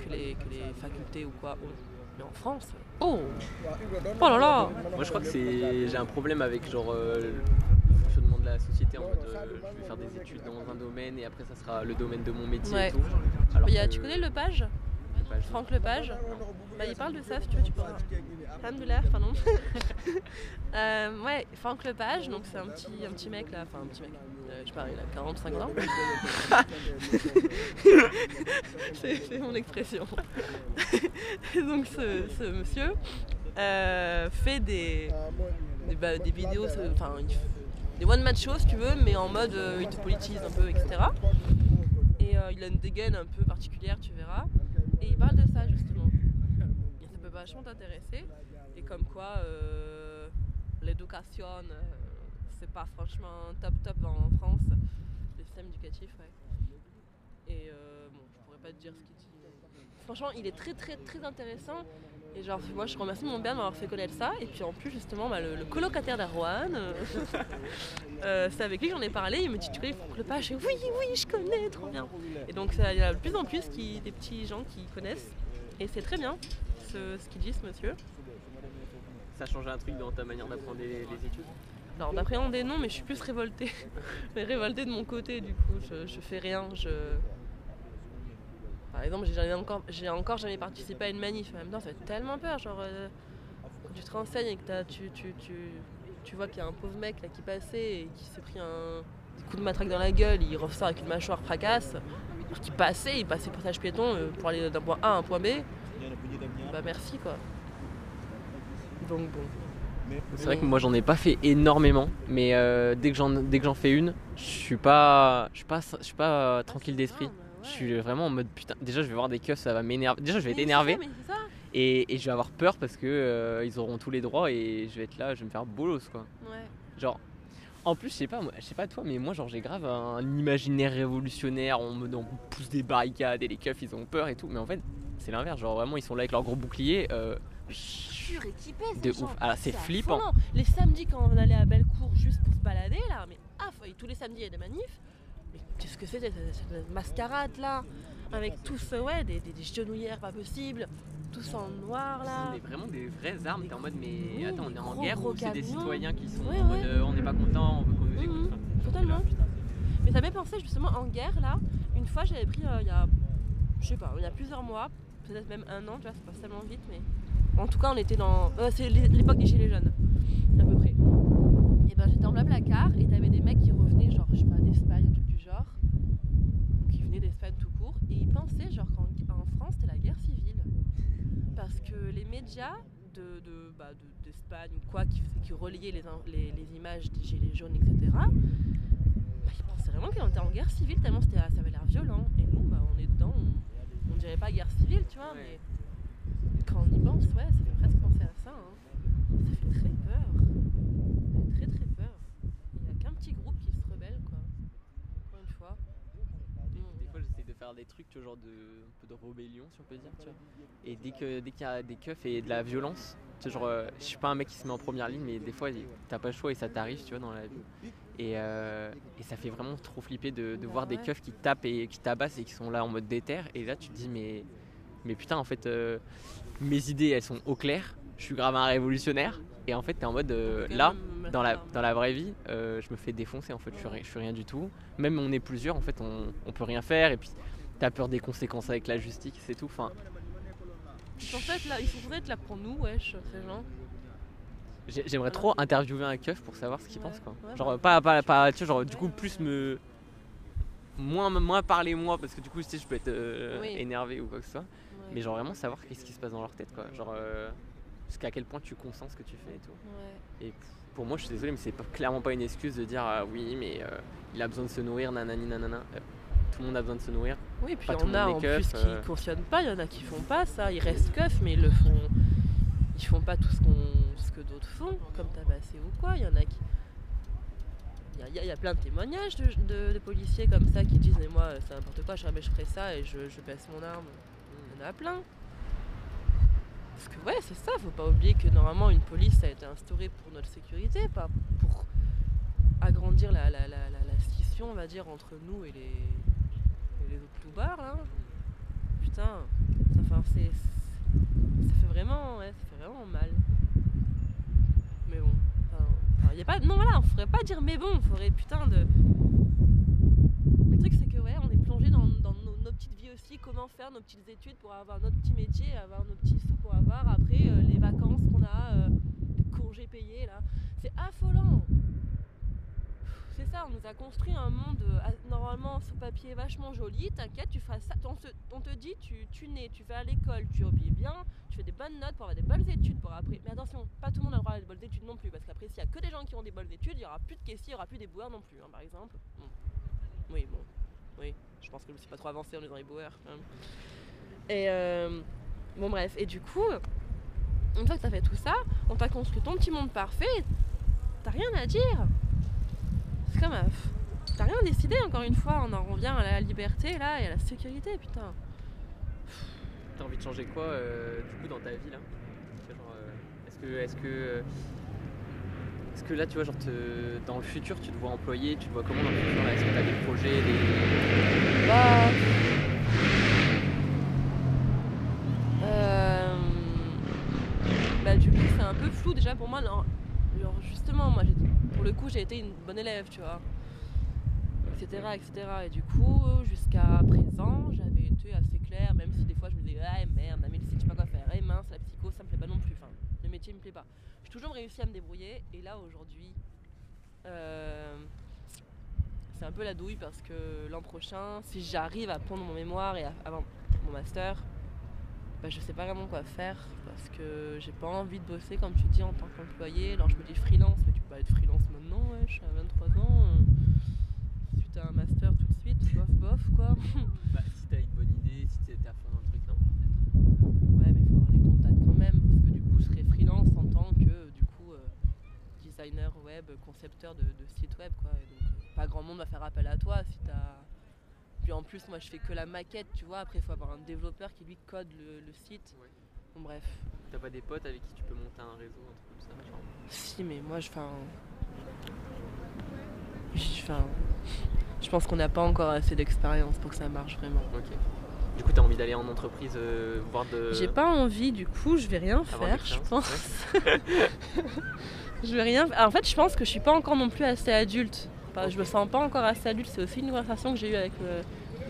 que les, que les facultés ou quoi ont. Mais en France. Oh Oh là là Moi, je crois que c'est, j'ai un problème avec genre euh, le fonctionnement de la société en mode, euh, je vais faire des études dans un domaine et après ça sera le domaine de mon métier Ouais. et tout. Alors Il y a- que- Tu connais Lepage non. Franck Lepage bah, Il parle de ça, si tu veux, tu pourras. Alhamdoulilah, enfin non. Euh, ouais, Franck Lepage, donc c'est un petit, un petit mec là, enfin un petit mec, euh, je sais pas, il a 45 ans. c'est c'est mon expression. Et donc ce, ce monsieur euh, fait des, des, bah, des vidéos, enfin il des one-man shows tu veux, mais en mode euh, il te politise un peu, etc. Et euh, il a une dégaine un peu particulière, tu verras. Et il parle de ça justement. Et ça peut vachement t'intéresser. Et comme quoi, euh, l'éducation, c'est pas franchement top top en France. Le système éducatif, ouais. Et bon, je pourrais pas te dire ce qu'il dit. Franchement, il est très très très intéressant. Et genre, moi je remercie mon père de m'avoir fait connaître ça. Et puis en plus, justement, bah, le, le colocataire d'Arwan, euh, euh, c'est avec lui que j'en ai parlé. Il me dit Tu connais Franck Lepage? Et oui, oui, je connais, trop bien. Et donc, il y a de plus en plus qui, des petits gens qui connaissent. Et c'est très bien ce, ce qu'il dit, ce monsieur. Ça a changé un truc dans ta manière d'apprendre les, les études? Alors, d'appréhender, non, mais je suis plus révoltée. mais révoltée de mon côté, du coup. Je, je fais rien. Je... Par exemple, j'ai encore, j'ai encore jamais participé à une manif. En même temps, ça fait tellement peur. Genre, euh, quand tu te renseignes et que t'as- tu, tu, tu, tu vois qu'il y a un pauvre mec là qui passait et qui s'est pris un coup de matraque dans la gueule, il ressort avec une mâchoire fracasse. Alors qu'il passait, il passait passage piéton euh, pour aller d'un point A à un point B. Bah merci quoi. Donc bon. C'est vrai que moi j'en ai pas fait énormément, mais euh, dès que j'en dès que j'en fais une, je suis pas je suis pas je suis pas euh, tranquille d'esprit. Je suis vraiment en mode putain. Déjà je vais voir des keufs, ça va m'énerver. Déjà je vais être énervé ça, ça. et, et je vais avoir peur parce que euh, ils auront tous les droits et je vais être là, je vais me faire bolos quoi. Ouais. Genre en plus je sais pas moi, je sais pas toi mais moi genre j'ai grave un imaginaire révolutionnaire, on me on pousse des barricades et les keufs ils ont peur et tout, mais en fait c'est l'inverse. Genre vraiment ils sont là avec leurs gros boucliers. euh, suréquipé De ouf. Alors, c'est flippant. Les samedis quand on allait à Bellecour juste pour se balader là, mais ah, tous les samedis il y a des manifs. Qu'est-ce que c'est cette, cette mascarade là Avec tous euh, ouais, des, des, des genouillères pas possibles, tous en noir là. C'est vraiment des vraies armes, t'es en mode mais Oui, attends on est en guerre ou c'est des citoyens qui sont Ouais, en mode ouais. euh, on n'est pas content, on veut qu'on nous écoute. Mhm, Enfin, totalement. Mais ça m'est pensé justement en guerre là. Une fois j'avais pris euh, il y a, je sais pas, il y a plusieurs mois, peut-être même un an, tu vois, ça passe tellement vite, mais en tout cas on était dans, euh, c'est l'é- l'époque des gilets jaunes, à peu près. Et ben j'étais en blablacar et t'avais des mecs qui revenaient genre je sais pas d'Espagne, un truc du genre, ou qui venaient d'Espagne tout court, genre qu'en en France c'était la guerre civile, parce que les médias de, de, bah, de- d'Espagne ou quoi qui, qui relayaient les, les, les images des gilets jaunes, etc. Bah, ils pensaient vraiment qu'on était en guerre civile tellement c'était, ça avait l'air violent. Et nous, bah, on est dedans, on, on dirait pas guerre civile, tu vois, mais quand on y pense, ouais, ça fait presque penser à ça. hein. Ça fait très peur. Ça fait très très peur. Il n'y a qu'un petit groupe qui se rebelle, quoi. Encore une fois. Des, Mm. des fois j'essaie de faire des trucs tu vois, genre de, un peu de rébellion si on peut dire tu vois. Et dès que dès qu'il y a des keufs et de la violence, tu sais, genre euh, je suis pas un mec qui se met en première ligne mais des fois t'as pas le choix et ça t'arrive tu vois dans la vie. Et, euh, et ça fait vraiment trop flipper de, de voir des keufs qui tapent et qui tabassent et qui sont là en mode déter et là tu te dis mais mais putain en fait euh, mes idées elles sont au clair, je suis grave un révolutionnaire et en fait t'es en mode euh, là dans la, dans la vraie vie, je me fais défoncer en fait, je suis, je suis rien du tout. Même on est plusieurs, en fait, on, on peut rien faire et puis t'as peur des conséquences avec la justice, c'est tout. Enfin, censés être là, ils censés être là pour nous, wesh, ces gens. j'ai- j'aimerais trop interviewer un keuf pour savoir ce qu'il Ouais, pense quoi. ouais, Genre bah, pas, pas, pas, tu vois, genre du coup plus me moins moins parler moi parce que du coup tu sais je peux être euh, Oui. énervé ou quoi que ce soit. Ouais. Mais genre vraiment savoir qu'est-ce qui se passe dans leur tête quoi. Genre euh, jusqu'à quel point tu consens ce que tu fais et tout. Ouais. Et pour moi, je suis désolé, mais c'est clairement pas une excuse de dire ah oui, mais euh, il a besoin de se nourrir, nanani nanana. Euh, tout le monde a besoin de se nourrir. Oui, puis il y en a en plus qui euh. cautionnent pas, il y en a qui font pas ça, ils restent keufs mais ils le font. Ils font pas tout ce, qu'on- ce que d'autres font, comme tabasser ou quoi. Il y en a qui. Il y y, y a plein de témoignages de, de- de policiers comme ça qui disent Mais moi, c'est n'importe quoi, jamais je ferais ça et je, je baisse mon arme. Il y en a plein. Parce que, ouais, c'est ça, faut pas oublier que normalement, une police a été instaurée pour notre sécurité, pas pour agrandir la, la, la, la- la scission, on va dire, entre nous et les, les autres cloubards, là. Putain, ça, enfin, ça fait vraiment, ça fait vraiment mal. Mais bon, enfin, y a pas, non voilà, on ferait pas dire mais bon, on ferait putain de. Le truc c'est que ouais, on est plongé dans, nos, petites vies aussi, comment faire nos petites études pour avoir notre petit métier, avoir nos petits sous pour avoir après euh, les vacances qu'on a, euh, les congés payés là. C'est affolant. C'est ça, on nous a construit un monde euh, normalement sur papier vachement joli. T'inquiète, tu feras ça. On, te dit, tu, nais, tu vas à l'école, tu obéis bien, tu fais des bonnes notes pour avoir des bonnes études pour après. Mais attention, pas tout le monde a le droit à des bonnes études non plus, parce qu'après, s'il y a que des gens qui ont des bonnes études, il y aura plus de caissiers, il y aura plus des boueurs non plus, hein, par exemple. Oui, bon, oui, je pense que je me suis pas trop avancée en disant les boueurs. quand. Et euh, bon, bref, et du coup, une fois que t'as fait tout ça, on t'a construit ton petit monde parfait, t'as rien à dire. C'est comme. pff, T'as rien décidé encore une fois, on en revient à la liberté là et à la sécurité, putain. T'as envie de changer quoi euh, du coup dans ta vie là? Euh, Est-ce que, est-ce que, euh, est-ce que là tu vois genre te- dans le futur tu te vois employé, tu te vois comment dans le futur? Est-ce que t'as des projets, des... Bah. Euh, Bah, du coup, c'est un peu flou déjà pour moi. non. Genre, justement, moi, pour le coup, j'ai été une bonne élève, tu vois. Etc. etc. Et du coup, jusqu'à présent, j'avais été assez claire, même si des fois je me disais, ah merde, la médecine, je sais pas quoi faire, eh mince, la psycho, ça me plaît pas non plus. Enfin, le métier me plaît pas. J'ai toujours réussi à me débrouiller, et là, aujourd'hui, euh, c'est un peu la douille parce que l'an prochain, si j'arrive à prendre mon mémoire et à avoir mon master, bah, je sais pas vraiment quoi faire parce que j'ai pas envie de bosser comme tu dis en tant qu'employé. Alors je me dis freelance, mais tu peux pas être freelance maintenant, ouais, je suis à 23 ans. euh, Si tu as un master tout de suite, bof bof quoi. Bah, si t'as une bonne idée, si t'es à fond dans le truc, non? Ouais, mais il faut avoir des contacts quand même parce que du coup, je serais freelance en tant que du coup euh, designer web, concepteur de, de site web quoi. Et donc, euh, pas grand monde va faire appel à toi si t'as. Puis en plus, moi, je fais que la maquette, tu vois. Après, il faut avoir un développeur qui lui code le, le site. Ouais. Bon, bref. T'as pas des potes avec qui tu peux monter un réseau, un truc comme ça genre Si, mais moi, je. Enfin. Je pense qu'on n'a pas encore assez d'expérience pour que ça marche vraiment. Ok. Du coup, t'as envie d'aller en entreprise, euh, voir de. J'ai pas envie, du coup, je vais rien faire, je pense. je vais rien. En fait, je pense que je suis pas encore non plus assez adulte. Enfin, Je me sens pas encore assez adulte. C'est aussi une conversation que j'ai eue avec, euh,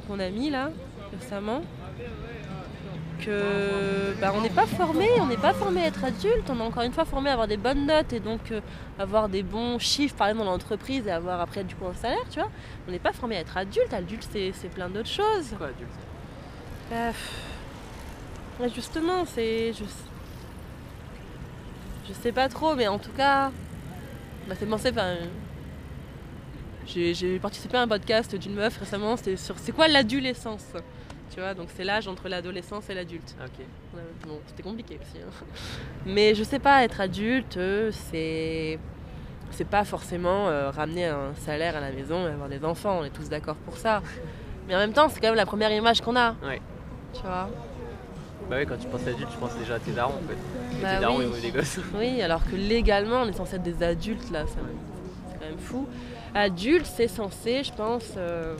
mon ami là récemment. Que bah, on n'est pas formé, on n'est pas formé à être adulte. On est encore une fois formé à avoir des bonnes notes et donc euh, avoir des bons chiffres par exemple dans l'entreprise et avoir après du coup un salaire, tu vois. On n'est pas formé à être adulte. Adulte, c'est c'est plein d'autres choses. Quoi adulte? Bah, pff, ouais, justement, c'est. Je... je sais pas trop, mais en tout cas. Bah, c'est pensé. J'ai participé à un podcast d'une meuf récemment, c'était sur c'est quoi l'adolescence Tu vois, donc c'est l'âge entre l'adolescence et l'adulte. Ah, Ok. Ouais, Bon, c'était compliqué aussi. hein. Mais je sais pas, être adulte, euh, c'est. C'est pas forcément euh, ramener un salaire à la maison et avoir des enfants, on est tous d'accord pour ça. Mais en même temps, c'est quand même la première image qu'on a. Ouais. Tu vois Bah ouais, quand tu penses adulte, tu penses déjà à tes darons en fait. Bah tes darons, oui. ils ont eu des gosses. Oui, alors que légalement, on est censé être des adultes là, ça c'est quand même fou. Adulte, c'est censé, je pense, euh,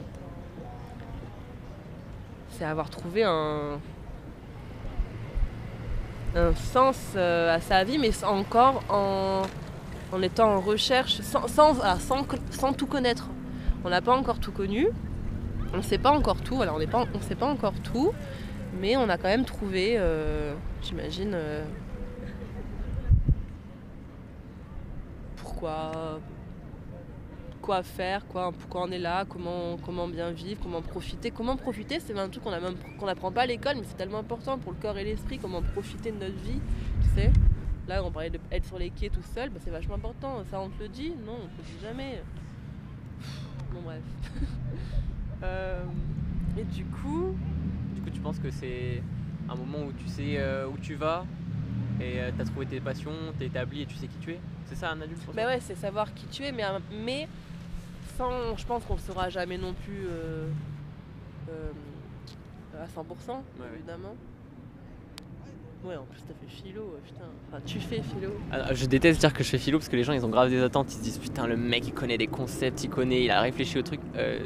c'est avoir trouvé un, un sens euh, à sa vie, mais encore en, en étant en recherche, sans, sans, ah, sans, tout connaître. On n'a pas encore tout connu, on ne sait pas encore tout, voilà, on ne sait pas encore tout, mais on a quand même trouvé, euh, j'imagine, pourquoi quoi faire, quoi, pourquoi on est là, comment, comment bien vivre, comment profiter. Comment profiter, c'est un truc qu'on a même qu'on n'apprend pas à l'école, mais c'est tellement important pour le corps et l'esprit, comment profiter de notre vie, tu sais. Là, on parlait d'être sur les quais tout seul, bah, c'est vachement important. Ça, on te le dit? Non, on te le dit jamais. Bon, bref. Euh, et du coup, Du coup, tu penses que c'est un moment où tu sais euh, où tu vas et tu as trouvé tes passions, t'es établi et tu sais qui tu es? C'est ça un adulte pour bah ouais, c'est savoir qui tu es, mais, mais je pense qu'on ne saura jamais non plus euh, euh, à 100%, ouais. évidemment. Ouais, en plus, t'as fait philo, putain. Enfin, tu fais philo. Ah, Je déteste dire que je fais philo parce que les gens ils ont grave des attentes. Ils se disent putain, le mec il connaît des concepts, il connaît, il a réfléchi au truc. Euh,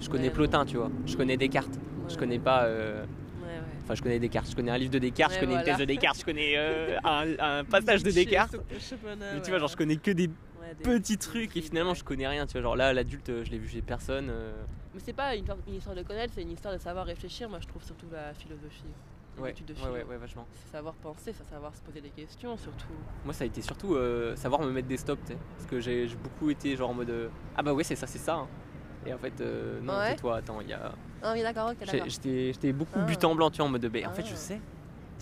je connais Ouais, Plotin, tu vois. Je connais Descartes. Je connais pas. euh, Ouais. Enfin, je connais Descartes. Je connais un livre de Descartes, je connais une thèse de Descartes, je connais euh, un, un passage de Descartes. Mais tu vois, genre je connais que des petits trucs et finalement je connais rien. Tu vois, genre là, l'adulte, euh, je l'ai vu chez personne. euh, Mais c'est pas une, une histoire de connaître, c'est une histoire de savoir réfléchir. Moi, je trouve surtout la philosophie. Ouais, de ouais, philo. ouais, ouais, vachement. C'est savoir penser, c'est savoir se poser des questions, surtout. Moi, ça a été surtout euh, savoir me mettre des stops, tu sais. Parce que j'ai beaucoup été genre en mode euh, Ah bah ouais, c'est ça, c'est ça. hein. Et en fait, euh, non, Ouais. tais-toi, attends, il y a. Ah oui, d'accord, ok, d'accord. J'étais j'étais beaucoup Ah. but en blanc, tu vois, en mode bah, en fait, Ah. je sais. Tu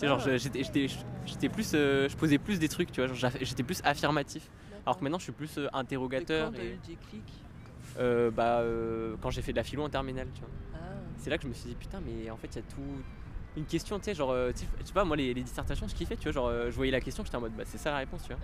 sais, genre, Ah. j'étais- j'étais j'étais plus. euh, je posais plus des trucs, tu vois, j'étais plus affirmatif. Alors que maintenant, je suis plus euh, interrogateur. Et quand Et, eu déclic euh, bah, euh, quand j'ai fait de la philo en terminale, tu vois. Ah, C'est là que je me suis dit, putain, mais en fait, il y a tout. Une question, tu sais, genre, tu sais, pas, moi, les, les dissertations, je kiffais, tu vois, genre, je voyais la question, j'étais en mode, bah, c'est ça la réponse, tu vois.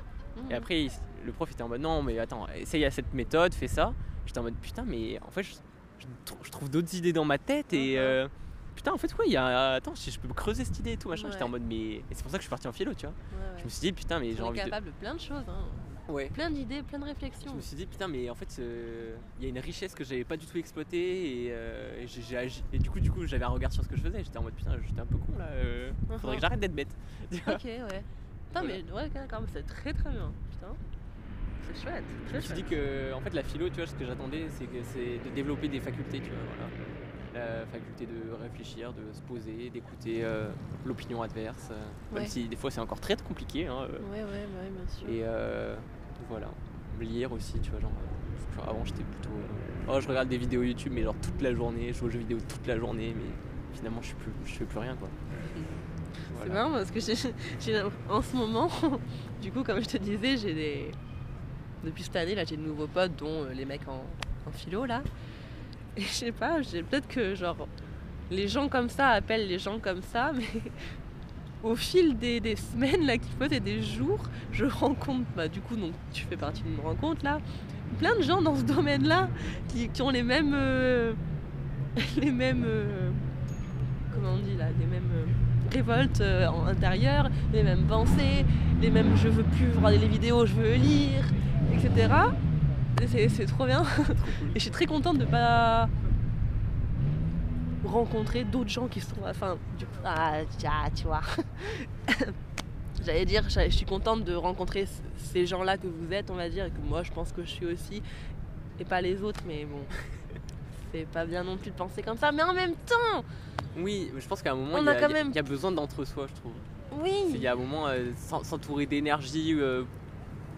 Et après, il- le prof était en mode non, mais attends, essaye à cette méthode, fais ça. J'étais en mode putain, mais en fait, je, je trou- je trouve d'autres idées dans ma tête et Mhm. euh, putain, en fait, quoi, il y a. Attends, je peux creuser cette idée et tout, machin. J'étais en mode mais. Et c'est pour ça que je suis parti en philo, tu vois. Ouais. Je me suis dit putain, mais j'ai envie de. capable de plein de choses, hein. Ouais. plein d'idées, plein de Je réflexions. me suis dit putain, mais en fait, euh, il y a une richesse que j'avais pas du tout exploitée et, euh, et j'ai agi. Et du coup, du coup, j'avais un regard sur ce que je faisais. J'étais en mode putain, j'étais un peu con là. euh, faudrait Mhm. que j'arrête d'être bête. Ok, ouais. Putain, Voilà. mais ouais, d'accord, mais c'est très très bien. Putain. C'est chouette. Je me suis dit que en fait la philo, tu vois, ce que j'attendais, c'est que c'est de développer des facultés, tu vois, voilà. La faculté de réfléchir, de se poser, d'écouter euh, l'opinion adverse, euh, même si des fois c'est encore très compliqué. hein, euh, Ouais, ouais, ouais, bien sûr. et euh, voilà, lire aussi, tu vois, genre. genre, avant j'étais plutôt. euh, oh, je regarde des vidéos YouTube, mais genre toute la journée, je joue aux jeux vidéo toute la journée, mais finalement je suis plus, je fais plus rien quoi. C'est marrant parce que j'ai, j'ai- en ce moment, du coup, comme je te disais, j'ai des. Depuis cette année, là, j'ai de nouveaux potes, dont les mecs en, en philo, là. Et je sais pas, peut-être que, genre, les gens comme ça appellent les gens comme ça, mais au fil des, des semaines, là, qui passent et des jours, je rencontre, bah, du coup, donc, tu fais partie d'une rencontre, là, plein de gens dans ce domaine-là qui, qui ont les mêmes. euh, les mêmes. euh, comment on dit, là, les mêmes. euh, révoltes en intérieur, les mêmes pensées, les mêmes je veux plus regarder les vidéos, je veux lire, etc. C'est, trop bien. Et je suis très contente de pas rencontrer d'autres gens qui sont. Enfin, du ah, tiens, tu vois. J'allais dire, je suis contente de rencontrer ces gens-là que vous êtes, on va dire, et que moi je pense que je suis aussi, et pas les autres, mais bon. C'est pas bien non plus de penser comme ça, mais en même temps, Oui, je pense qu'à un moment il y, a a- quand il y a- même- il y a besoin d'entre-soi, je trouve. oui. Il y a un moment euh, s'en- s'entourer d'énergie euh,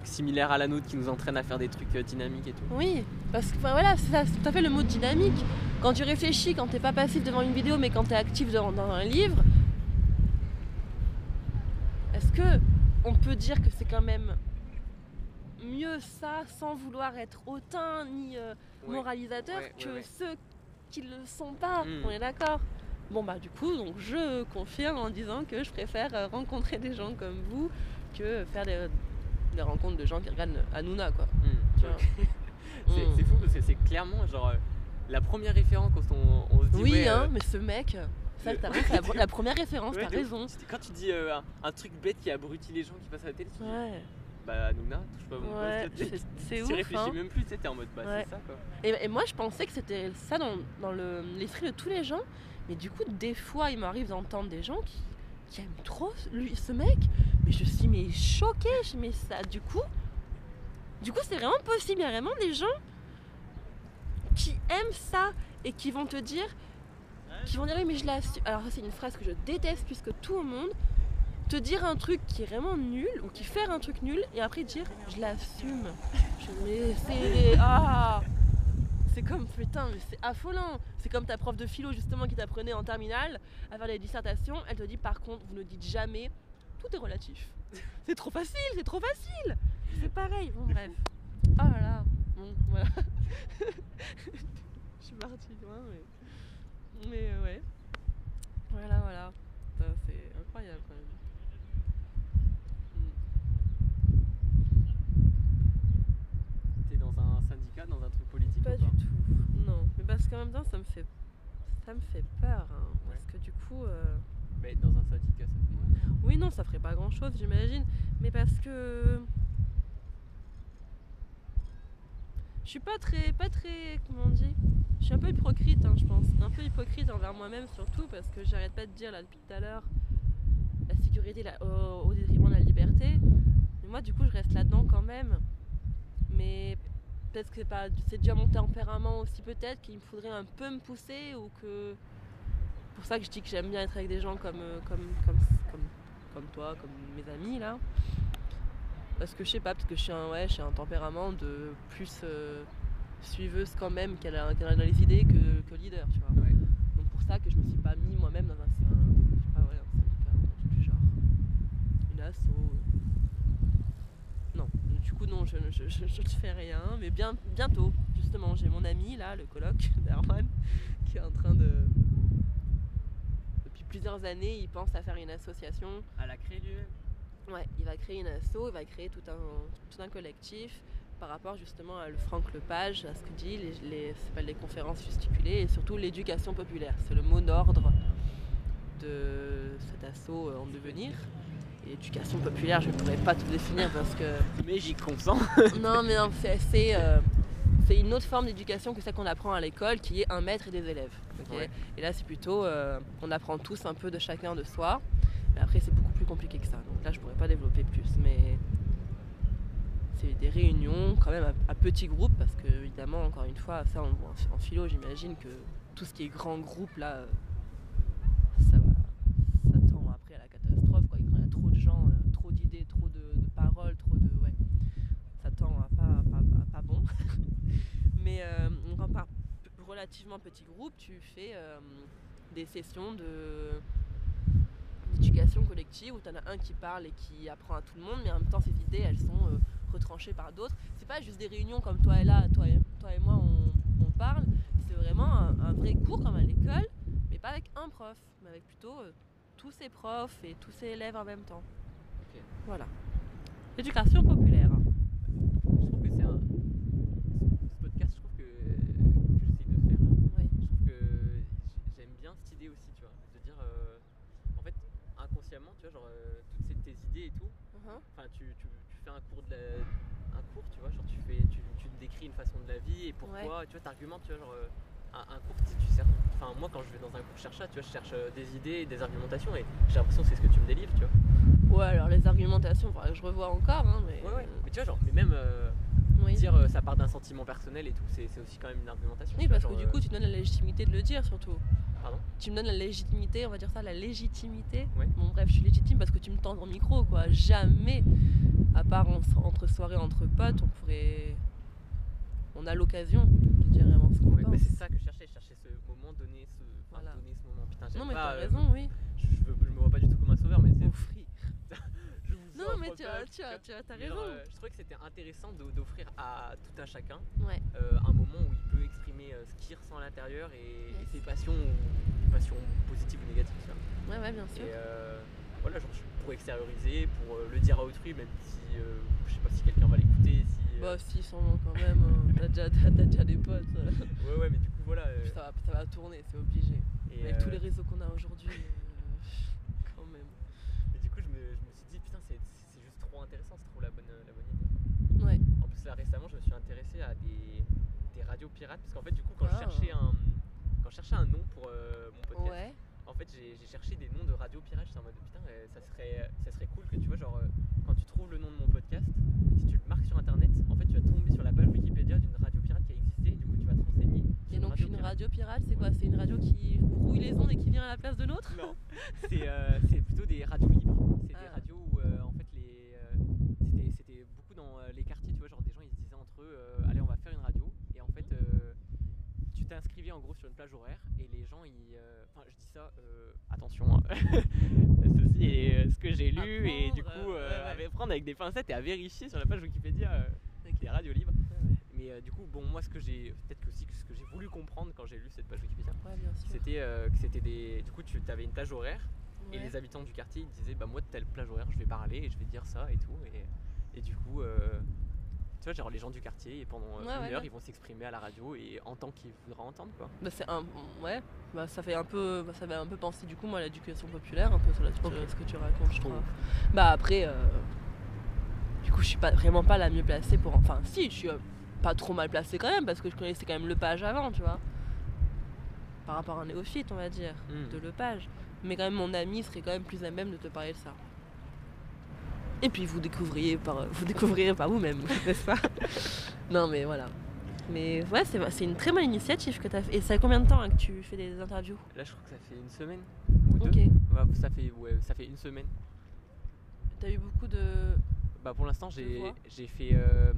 similaire à la nôtre qui nous entraîne à faire des trucs euh, dynamiques et tout. Oui, parce que voilà, c'est tout à fait le mot dynamique. Quand tu réfléchis, quand t'es pas passif devant une vidéo, mais quand t'es actif dans, dans un livre, est-ce que on peut dire que c'est quand même mieux ça sans vouloir être hautain ni euh, moralisateur ouais, que ouais, ceux qui le sont pas? Mm. On est d'accord? Bon bah du coup, donc je confirme en disant que je préfère euh, rencontrer des gens comme vous que faire des, des rencontres de gens qui regardent Hanouna quoi. Hmm, ok. c'est fou parce que c'est clairement genre euh, la première référence quand on, on se dit Oui, ouais, hein, euh, mais ce mec, ça, le- t'as c'est la, la première référence, ouais, t'as ouf. raison. Quand tu dis euh, un, un truc bête qui abrutit les gens qui passent à la télé, tu dis Ouais, bah Nouna, touche pas mon ouais, c'est- c'est Tu ouf. réfléchis hein. même plus, t'es en mode bah Ouais. c'est ça quoi. Et, et moi, je pensais que c'était ça dans, dans le- l'esprit de tous les gens, mais du coup, des fois, il m'arrive d'entendre des gens qui, aiment trop lui, ce mec, mais je suis mais choquée, je mais ça, du coup, du coup, c'est vraiment possible, il y a vraiment des gens qui aiment ça et qui vont te dire, qui vont dire oui, mais je l'assume. Alors ça, c'est une phrase que je déteste puisque tout le monde te dire un truc qui est vraiment nul ou qui fait un truc nul et après dire je l'assume. Je mais c'est ah c'est comme putain mais c'est affolant. C'est comme ta prof de philo justement qui t'apprenait en terminale à faire des dissertations. Elle te dit par contre vous ne dites jamais tout est relatif. C'est trop facile, c'est trop facile C'est pareil, bon bref. Oh là là, bon voilà. Je suis partie loin, mais. Mais euh, ouais. Voilà, voilà. C'est incroyable quand même. T'es dans un syndicat, dans un truc politique Pas ou du tout. Parce qu'en même temps, ça me fait. Ça me fait peur. hein, Parce que du coup. euh, Mais dans un syndicat, ça fait. Oui, non, ça ferait pas grand chose, j'imagine. Mais parce que. Je suis pas très. Pas très. Comment on dit Je suis un peu hypocrite, hein, je pense. Un peu hypocrite envers moi-même, surtout parce que j'arrête pas de dire là depuis tout à l'heure la sécurité la- au, au détriment de la liberté. Mais moi, du coup, je reste là-dedans quand même. Mais peut-être que c'est déjà mon tempérament aussi, peut-être, qu'il me faudrait un peu me pousser ou que pour ça que je dis que j'aime bien être avec des gens comme, euh, comme, comme, comme, comme toi, comme mes amis là. Parce que je sais pas, parce que je suis un, ouais, j'ai un tempérament de plus euh, suiveuse quand même qu'elle a, qu'elle a dans les idées que, que leader, tu vois. Ouais. Donc pour ça que je me suis pas mis moi-même dans un, un- je sais pas, ouais, un syndicat, un truc du genre. Une asso. Du coup non, je, ne- je, je- je ne fais rien, mais bien, bientôt, justement, j'ai mon ami là, le coloc d'Erwan, qui est en train de... Depuis plusieurs années, il pense à faire une association À la créer lui-même Ouais, il va créer une asso, il va créer tout un, tout un collectif par rapport justement à le Franck Lepage, à ce que dit, les, les, les conférences gesticulées et surtout l'éducation populaire. C'est le mot d'ordre de cet asso euh, en devenir. Éducation populaire, je ne pourrais pas tout définir parce que Mais j'y consens. non, mais non, c'est c'est, euh, c'est une autre forme d'éducation que celle qu'on apprend à l'école, qui est un maître et des élèves. Ouais. Et là, c'est plutôt, euh, on apprend tous un peu de chacun de soi. Mais après, c'est beaucoup plus compliqué que ça. Donc là, je pourrais pas développer plus, mais c'est des réunions quand même à, à petits groupes, parce que évidemment, encore une fois, ça, en, en philo, j'imagine que tout ce qui est grand groupe là, euh, ça va, ça tend après à la catastrophe. Quoi. Quand il y a trop de gens, euh, trop d'idées, trop de, de paroles, trop de, ouais, ça tend à pas, pas, pas- pas bon. Mais euh, quand par p- relativement petit groupe, tu fais euh, des sessions de d'éducation collective où tu en as un qui parle et qui apprend à tout le monde, mais en même temps, ces idées, elles sont euh, retranchées par d'autres. C'est pas juste des réunions comme toi et là, toi et, toi et moi, on, on parle. C'est vraiment un, un vrai cours comme à l'école, mais pas avec un prof, mais avec plutôt euh, tous ces profs et tous ces élèves en même temps. Voilà. L'éducation populaire. Je trouve que c'est un. Ce podcast, je trouve que, que j'essaye de faire. là, Ouais. Je trouve que j- j'aime bien cette idée aussi, tu vois. De dire. euh, en fait, inconsciemment, tu vois, genre, euh, toutes ces, tes idées et tout. Enfin, tu, tu, tu fais un cours de la- un cours, tu vois, genre tu fais, tu, tu te décris une façon de la vie et pourquoi, tu vois, t'argumentes, tu vois, genre euh, un, un cours, tu, tu sers. Enfin, moi, quand je vais dans un cours chercher, tu vois, je cherche euh, des idées, des argumentations et j'ai l'impression que c'est ce que tu me délivres, tu vois. Ouais, alors les argumentations, faudrait que je revois encore, hein, mais. Ouais, ouais. Mais tu vois, genre, mais même euh, Oui. dire euh, ça part d'un sentiment personnel et tout, c'est aussi quand même une argumentation. Oui, vois, parce que genre, du coup, euh, tu donnes la légitimité de le dire, surtout. Pardon? Tu me donnes la légitimité, on va dire ça, la légitimité. Ouais. Bon, bref, je suis légitime parce que tu me tends ton micro, quoi. Jamais, à part en- entre soirées, entre potes, on pourrait. On a l'occasion de dire vraiment ce qu'on ouais, pense. mais c'est ça que je cherchais, je cherchais ce moment, donner ce, Voilà. donner ce moment. Putain, non, mais pas, t'as euh, raison, oui. Je, je me vois pas du tout comme un sauveur, mais c'est. Non, mais tu as, tu as, tu as, Mais raison. euh, je trouvais que c'était intéressant d'offrir à tout un chacun Ouais. euh, un moment où il peut exprimer euh, ce qu'il ressent à l'intérieur et, ses passions, ou- passions positives ou négatives. Ouais, ouais, bien sûr. Et euh, voilà, genre, pour extérioriser, pour le dire à autrui, même si je sais pas si quelqu'un va l'écouter. Si, Bah, si, sûrement quand même. hein. T'as déjà, déjà des potes. ouais, ouais, mais du coup, voilà. ça, va, ça va tourner, c'est obligé. et, Avec tous les réseaux qu'on a aujourd'hui, euh, quand même. et du coup, je me, je me suis dit, putain, c'est c'est juste trop intéressant, c'est trop la bonne, la bonne idée. Là récemment je me suis intéressé à des, des radios pirates parce qu'en fait du coup quand Ah. je cherchais un quand je cherchais un nom pour euh, mon podcast Ouais. en fait j'ai cherché des noms de radios pirates j'étais en mode putain euh, ça serait ça serait cool que tu vois genre euh, quand tu trouves le nom de mon podcast si tu le marques sur internet en fait tu vas tomber sur la page Wikipédia d'une radio pirate qui a existé du coup tu vas te renseigner Et donc radio une pirate. radio pirate, c'est quoi? C'est une radio qui brouille les ondes et qui vient à la place de l'autre? Non, c'est euh, plutôt des radios libres. C'est des Ah. radios où euh, en fait les euh, c'était c'était beaucoup dans euh, les quartiers, tu vois, genre des gens ils se disaient entre eux euh, allez on va faire une radio et en fait euh, tu t'inscrivais en gros sur une plage horaire et les gens ils euh, enfin je dis ça euh, attention hein. ceci est euh, ce que j'ai lu et du coup ouais, à prendre avec des pincettes et à vérifier sur la page Wikipédia des radios libres. Mais euh, du coup, bon, moi, ce que j'ai, peut-être que aussi ce que j'ai voulu comprendre quand j'ai lu cette page Wikipédia, Ouais, c'était euh, que c'était des. Du coup, tu avais une plage horaire et les habitants du quartier ils disaient, bah moi, de telle plage horaire, je vais parler et je vais dire ça et tout. Et, et du coup, euh, tu vois, genre les gens du quartier, et pendant euh, Ouais, une ouais, heure, ouais. ils vont s'exprimer à la radio et en tant qu'ils voudra entendre, quoi. Bah, c'est un. Ouais, bah, ça fait un peu. bah, ça fait un peu penser du coup moi à l'éducation populaire, un peu sur la- sur Ok. ce que tu racontes, je crois. Bah après, euh, du coup je suis pas vraiment pas la mieux placée pour. Enfin si, je suis euh, pas trop mal placée quand même parce que je connaissais quand même le page avant, tu vois. Par rapport à un néophyte, on va dire, Hmm. de le page. Mais quand même mon ami serait quand même plus à même de te parler de ça. Et puis vous découvriez par vous découvrirez par vous-même, n'est-ce pas? Non mais voilà. Mais ouais, c'est une très bonne initiative que tu as fait. Et ça fait combien de temps hein, que tu fais des interviews? Là, je crois que ça fait une semaine ou deux. Ça fait, ouais, ça fait une semaine. T'as eu beaucoup de. Bah pour l'instant, j'ai fait, euh,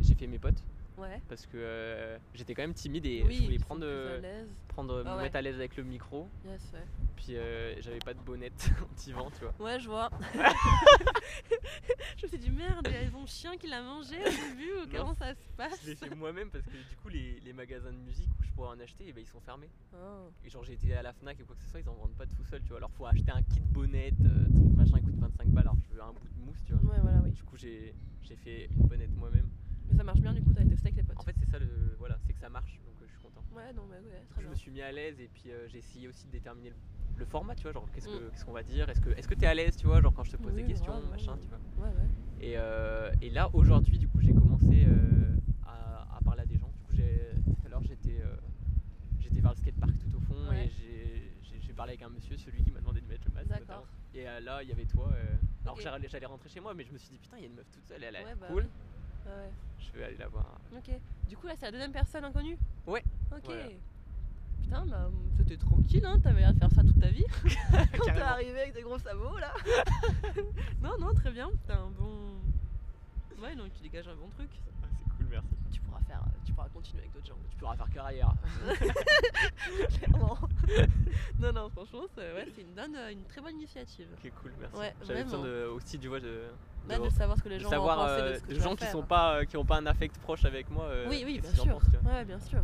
j'ai fait mes potes Ouais. parce que euh, j'étais quand même timide et oui, je voulais ils prendre, euh, à prendre, Ah me ouais. mettre à l'aise avec le micro. Yes, ouais. Puis euh, j'avais pas de bonnette anti-vent, tu vois. Ouais, je vois. je me suis dit merde, il y a mon chien qui l'a mangé au début, ou Non, comment ça se passe? Je l'ai fait moi-même parce que du coup, les, les magasins de musique où je pourrais en acheter, eh ben, ils sont fermés. Oh. Et genre, j'ai été à la Fnac et quoi que ce soit, ils en vendent pas tout seul, tu vois. Alors, faut acheter un kit bonnette, euh, truc machin, il coûte 25 balles. Alors, je veux un bout de mousse, tu vois. Ouais, voilà, oui. Du coup, j'ai, j'ai fait une bonnette moi-même. Mais ça marche bien du coup, t'as testé avec les potes. En fait, c'est ça le. Voilà, c'est que ça marche, donc euh, je suis content. Ouais, non, mais ouais, très je bien. me suis mis à l'aise et puis euh, j'ai essayé aussi de déterminer le, le format, tu vois, genre qu'est-ce, Mm. qu'est-ce qu'on va dire, est-ce que est-ce que t'es à l'aise, tu vois, genre quand je te pose Oui, des questions, machin, ouais. tu vois. Ouais, ouais. Et, euh, et là aujourd'hui, du coup, j'ai commencé à, à parler à des gens. Du coup, j'ai, tout à l'heure, j'étais, j'étais vers le skatepark tout au fond Ouais. et j'ai, parlé avec un monsieur, celui qui m'a demandé de mettre le masque. D'accord. Et là, il y avait toi. euh, alors Ok. j'allais, rentrer chez moi, mais je me suis dit putain, il y a une meuf toute seule, elle a Ouais, bah cool. Ouais. Je vais aller la voir. Ok. Du coup, là, c'est la deuxième personne inconnue? Ouais. Ok. Voilà. Putain, bah, c'était tranquille, hein. T'avais l'air de faire ça toute ta vie. Quand t'es arrivé avec des gros sabots, là. non, non, très bien. T'as un bon. Ouais, non, tu dégages un bon truc. Ah, c'est cool, merci. Tu pourras faire, tu pourras continuer avec d'autres gens. Tu pourras faire carrière. Clairement. non, non, franchement, c'est ouais, c'est une, bonne, une très bonne initiative. Ok, cool, merci. Ouais, J'avais besoin de, aussi, tu vois, de, Là, de- de savoir ce que les de gens savoir penser euh, de ce que de tu vas gens qui sont pas euh, qui ont pas un affect proche avec moi euh, Oui, oui, bien sûr. pensent, tu vois. Ouais, bien sûr.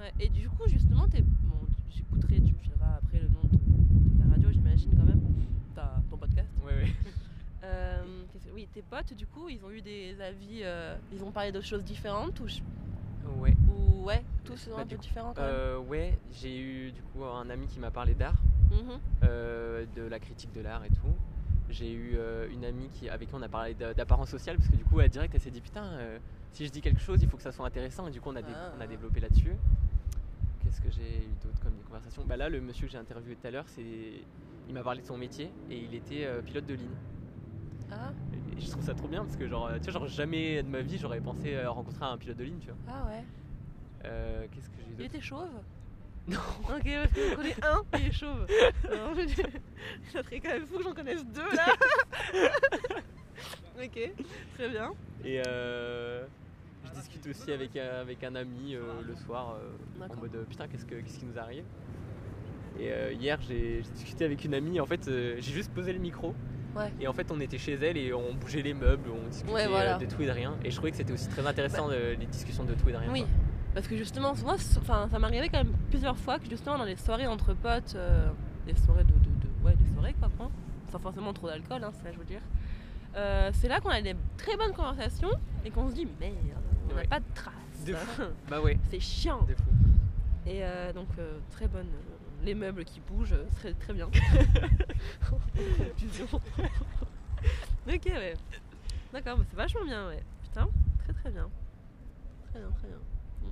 Ouais, Et du coup, justement, t'es... Bon, j'écouterai, tu me fileras après le nom de, de ta radio, j'imagine, quand même. Ta- ton podcast. Euh, qu'est-ce que- Oui, tes potes, du coup, ils ont eu des avis... euh, ils ont parlé d'autres choses différentes ou, je- Ouais. ou ouais, tous Bah, un peu différents quand même Euh, ouais, j'ai eu du coup un ami qui m'a parlé d'art, Mhm. euh, de la critique de l'art et tout. J'ai eu euh, une amie qui, avec qui on a parlé d'a- d'apparence sociale parce que du coup, elle direct, elle s'est dit putain, euh, si je dis quelque chose, il faut que ça soit intéressant et du coup, on a, Ah. on a développé là-dessus. Qu'est-ce que j'ai eu d'autre comme conversation? Bah là, le monsieur que j'ai interviewé tout à l'heure, c'est, il m'a parlé de son métier et il était pilote de ligne. Ah, Et je trouve ça trop bien parce que genre, tu vois, genre jamais de ma vie j'aurais pensé euh, rencontrer un pilote de ligne, tu vois. ah ouais. Euh, Qu'est-ce que j'ai Il était chauve? Non. Ok, parce que j'en connais un, il est chauve. Non, je dis- ça serait quand même fou que j'en connaisse deux là. ok, très bien. Et euh, je discute aussi avec, un- avec un ami euh, le soir euh, en mode putain qu'est-ce, que, qu'est-ce qui nous arrive Et euh, hier j'ai, j'ai discuté avec une amie, en fait euh, j'ai juste posé le micro Ouais. et en fait on était chez elle et on bougeait les meubles, on discutait Ouais, voilà. euh, de tout et de rien et je trouvais que c'était aussi très intéressant euh, les discussions de tout et de rien. Oui, quoi. parce que justement, moi, enfin, ça m'arrivait quand même plusieurs fois que justement dans les soirées entre potes, euh, des soirées de, de, de- ouais, des soirées quoi, hein, sans forcément trop d'alcool, hein, c'est ça que je veux dire. Euh, c'est là qu'on a des très bonnes conversations et qu'on se dit merde, on n'a Ouais. pas de traces. De fou. Bah ouais, c'est chiant. de fou. Et euh, donc très bonne. Les meubles qui bougent, euh, très très bien. Ok ouais. D'accord, c'est vachement bien ouais. Putain, très très bien. Très bien, très bien. Mm.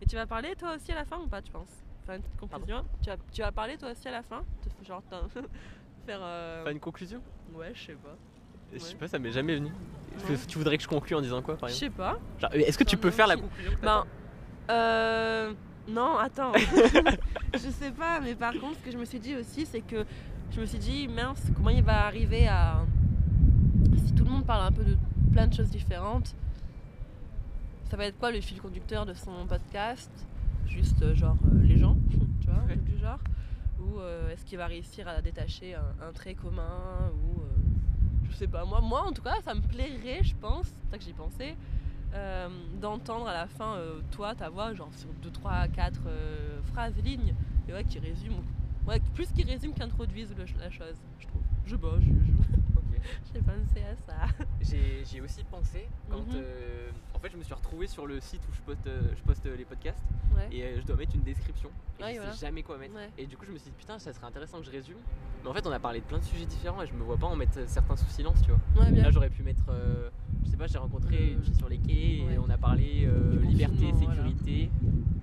Et tu vas parler toi aussi à la fin ou pas tu penses? Faire une petite conclusion tu vas, tu vas parler toi aussi à la fin? Genre faire... euh, une conclusion? Ouais je sais pas. Je sais pas, ça m'est jamais venu. Tu voudrais que je conclue en disant quoi par Je exemple? sais pas. Genre, Est-ce que tu peux faire la conclusion? Ben, euh, non, attends. Je sais pas, mais par contre, ce que je me suis dit aussi, c'est que je me suis dit, mince, comment il va arriver à. Si tout le monde parle un peu de plein de choses différentes, ça va être quoi le fil conducteur de son podcast? Juste, euh, genre, euh, les gens, tu vois, Ouais. du genre? Ou euh, est-ce qu'il va réussir à détacher un, un trait commun? Ou. euh, je sais pas, moi, moi en tout cas, ça me plairait, je pense, c'est ça que j'y pensais, euh, d'entendre à la fin, euh, toi, ta voix, genre sur 2, 3, 4 phrases, lignes, et ouais, qui résument, ouais, plus qui résument qu'introduisent la chose, je trouve. Je pas, je- je- Ok. j'ai pensé à ça. J'ai j'ai aussi pensé quand. Mhm. euh, fait, je me suis retrouvé sur le site où je poste, euh, je poste les podcasts Ouais. et euh, je dois mettre une description. Et Ouais, je voilà. sais jamais quoi mettre. Ouais. Et du coup, je me suis dit, putain, ça serait intéressant que je résume. Mais en fait, on a parlé de plein de sujets différents et je me vois pas en mettre euh, certains sous silence, tu vois. Là, j'aurais pu mettre. euh, je sais pas, j'ai rencontré une fille sur les quais et on a parlé euh, liberté, voilà. sécurité.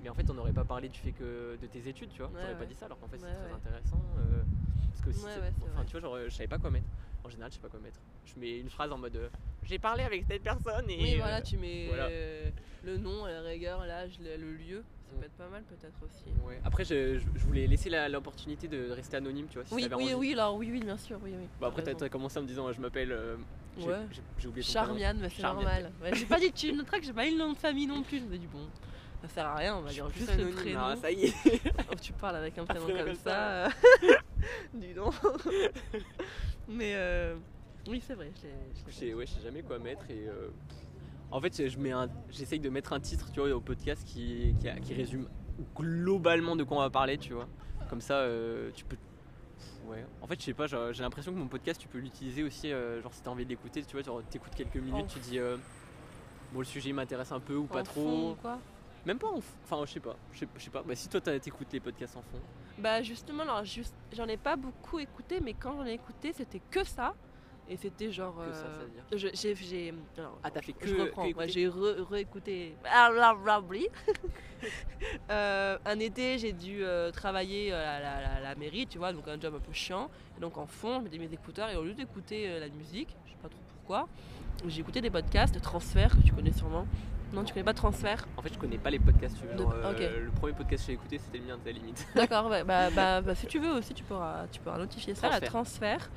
Mais en fait, on n'aurait pas parlé du fait que de tes études, tu vois. J'aurais pas dit ça alors qu'en fait, c'est très intéressant. euh, parce que c'est enfin, tu vois, genre, euh, je savais pas quoi mettre. En général, je sais pas quoi mettre. Je mets une phrase en mode euh, j'ai parlé avec telle personne et. Oui, euh, voilà, tu mets voilà. euh, le nom, à la rigueur, l'âge, le, le lieu. Ça peut être pas mal peut-être aussi. Ouais. Après, je, voulais laisser la- l'opportunité de rester anonyme, tu vois. Si oui, oui, envie. oui, alors oui, oui, bien sûr, oui, oui. Bon, après, t'as commencé en me disant je m'appelle. euh, Ouais. j'ai j'ai oublié ton prénom. Charmiane, mais c'est normal. Ouais, j'ai pas dit, tu noteras que j'ai pas eu le nom de famille non plus. Je me dis, bon, ça sert à rien, on va Je dire juste le anonyme, prénom. hein, ça y est. Oh, tu parles avec un prénom prénom comme comme ça. euh, Dis donc. mais euh, oui, c'est vrai. je sais, ouais, jamais quoi mettre et euh, en fait je mets un, j'essaye de mettre un titre tu vois au podcast qui, qui, qui résume globalement de quoi on va parler tu vois. Comme ça euh, tu peux ouais. En fait je sais pas j'ai l'impression que mon podcast tu peux l'utiliser aussi euh, genre si t'as envie de l'écouter tu vois genre t'écoutes quelques minutes En tu dis euh, bon le sujet m'intéresse un peu ou En pas fond, trop. quoi. même pas en enfin je sais pas je sais, pas. Bah si toi t'as- t'écoutes les podcasts en fond Bah justement, alors juste, j'en ai pas beaucoup écouté, mais quand j'en ai écouté, c'était que ça. Et c'était genre. Que ça, euh, ça veut dire je- j'ai, ah t'as fait que je reprends, que j'ai réécouté. Ah. Euh, un été, j'ai dû euh, travailler à la, la- la mairie, tu vois, donc un job un peu chiant. Et donc en fond, je mettais mes écouteurs et au lieu d'écouter euh, la musique, je sais pas trop pourquoi, j'ai écouté des podcasts de transfert que tu connais sûrement. Non, tu connais pas transfert en fait je connais pas les podcasts tu De- euh, le premier podcast que j'ai écouté c'était le mien à la limite D'accord, bah, bah, bah, si tu veux aussi, tu pourras, tu pourras notifier ça, la Transfert. transfert.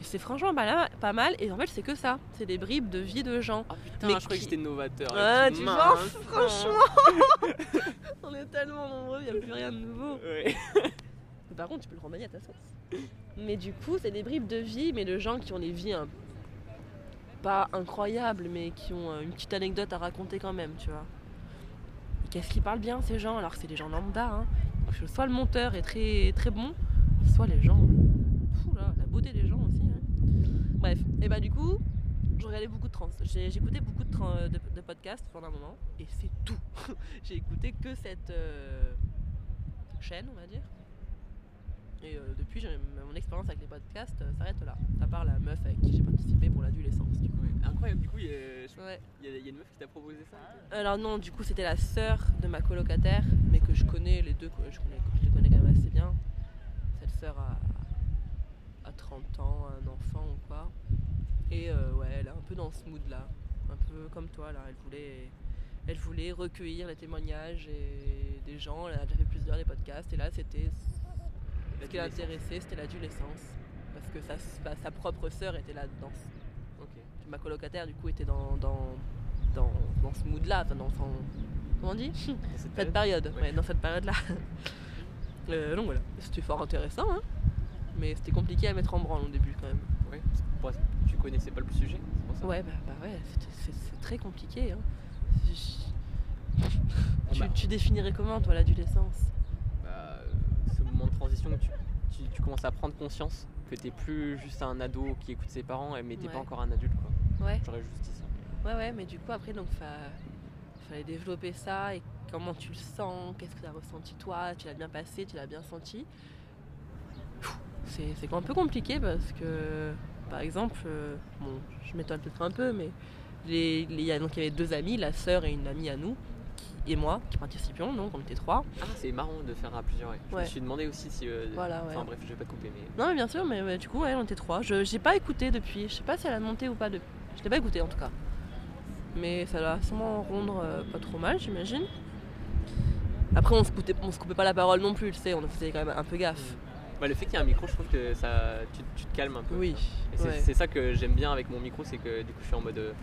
Et c'est franchement pas, mal. Et en fait, c'est que ça. C'est des bribes de vie de gens. Ah putain, Mais je croyais que j'étais novateur. Tout. tu vois, franchement. On est tellement nombreux, il n'y a plus rien de nouveau. Par contre, tu peux le remanier à ta sauce. Mais du coup, c'est des bribes de vie, mais de gens qui ont des vies hein, pas incroyables, mais qui ont euh, une petite anecdote à raconter quand même, tu vois. Qu'est-ce qu'ils parlent bien, ces gens Alors que c'est des gens lambda. Hein. Soit le monteur est très, très bon, soit les gens. Là, la beauté des gens aussi. hein. Bref, et bah du coup, je regardais beaucoup de trans. J'ai j'écoutais beaucoup de, de podcasts pendant un moment, et c'est tout. J'ai écouté que cette euh, chaîne, on va dire. Et euh, depuis, mon expérience avec les podcasts euh, s'arrête là. À part la meuf avec qui j'ai participé pour l'adolescence. Du coup. Ouais, Incroyable, du coup, il y, a, Ouais. y y une meuf qui t'a proposé ça Alors non, du coup, c'était la sœur de ma colocataire, mais que je connais les deux, je, connais, je les connais quand même assez bien. Cette sœur a, a 30 ans, un enfant ou quoi. Et euh, ouais, elle est un peu dans ce mood-là, un peu comme toi là. Elle voulait, elle voulait recueillir les témoignages et des gens. Elle a déjà fait plusieurs des podcasts, et là, c'était ce qui l'intéressait, c'était l'adolescence, parce que sa, propre sœur était là-dedans. Ma colocataire, du coup, était dans, dans, dans, dans ce mood-là, enfin, dans son. Comment on dit Dans cette Cette période période, Ouais. ouais, dans cette période-là. Euh, donc voilà, c'était fort intéressant, hein. mais c'était compliqué à mettre en branle au début quand même. Ouais, pour- tu connaissais pas le sujet, c'est pour ça Ouais, bah, bah ouais, c'est très compliqué. Hein. Je- Ah Tu, bah, tu définirais comment, toi, l'adolescence? ce moment de transition où tu, tu- tu commences à prendre conscience que t'es plus juste un ado qui écoute ses parents, mais t'es Ouais. pas encore un adulte, quoi. Ouais, J'aurais juste dit ça. ouais, ouais, mais du coup, après, donc, fa- fallait développer ça et comment tu le sens, qu'est-ce que tu as ressenti toi, tu l'as bien passé, tu l'as bien senti? C'est c'est un peu compliqué parce que, par exemple, euh, bon, je m'étonne peut-être un peu, mais il y a- donc, il y avait deux amis, la sœur et une amie à nous, et moi, qui participions, donc on était trois. Ah, c'est marrant de faire à plusieurs, ouais. Je me suis demandé aussi si. euh, Voilà, ouais. Enfin bref, je vais pas te couper, mais. Non, mais bien sûr, mais du coup, ouais, on était trois. Je j'ai pas écouté depuis. Je sais pas si elle a monté ou pas depuis. Je l'ai pas écouté en tout cas. Mais ça doit sûrement rendre euh, pas trop mal, j'imagine. Après, on se, coupait, on se coupait pas la parole non plus, tu sais, on faisait quand même un peu gaffe. Bah, le fait qu'il y ait un micro, je trouve que ça, tu, tu te calmes un peu. Oui. C'est ça que j'aime bien avec mon micro, c'est que du coup je suis en mode.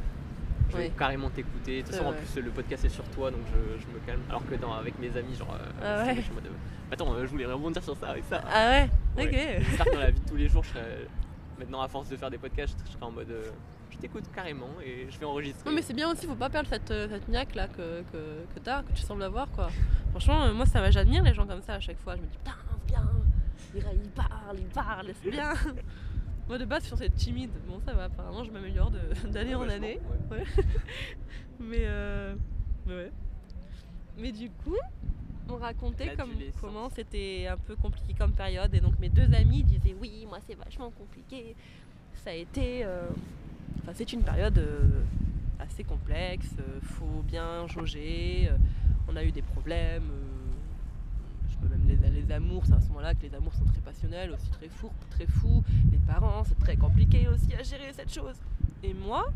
Je vais carrément t'écouter. De toute façon, en plus, le podcast est sur toi, donc je, je me calme. Alors que dans, avec mes amis, genre. euh, Ah je- ouais. je suis en mode. Attends, euh, je voulais rebondir sur ça et ça. Ah ouais, Ouais. Ok. J'espère que dans la vie de tous les jours, je serais. Maintenant, à force de faire des podcasts, je serai en mode. euh, je t'écoute carrément et je vais enregistrer. Non mais c'est bien aussi, faut pas perdre cette, cette niaque là que, que, que t'as, que tu sembles avoir quoi. Franchement, moi ça va, j'admire les gens comme ça à chaque fois. Je me dis putain, c'est bien, il, il parle, il parle, c'est bien. moi de base je suis censée être timide, bon ça va, apparemment je m'améliore de- d'année en année. ouais. Mais euh, ouais. Mais du coup, on racontait comme, comment c'était un peu compliqué comme période. Et donc mes deux amis disaient oui, moi c'est vachement compliqué. Ça a été. euh, Enfin, c'est une période euh, assez complexe. euh, faut bien jauger. on a eu des problèmes. Même les, amours, c'est à ce moment-là que les amours sont très passionnels, aussi très fous, très fous. Les parents, c'est très compliqué aussi à gérer cette chose. Et moi,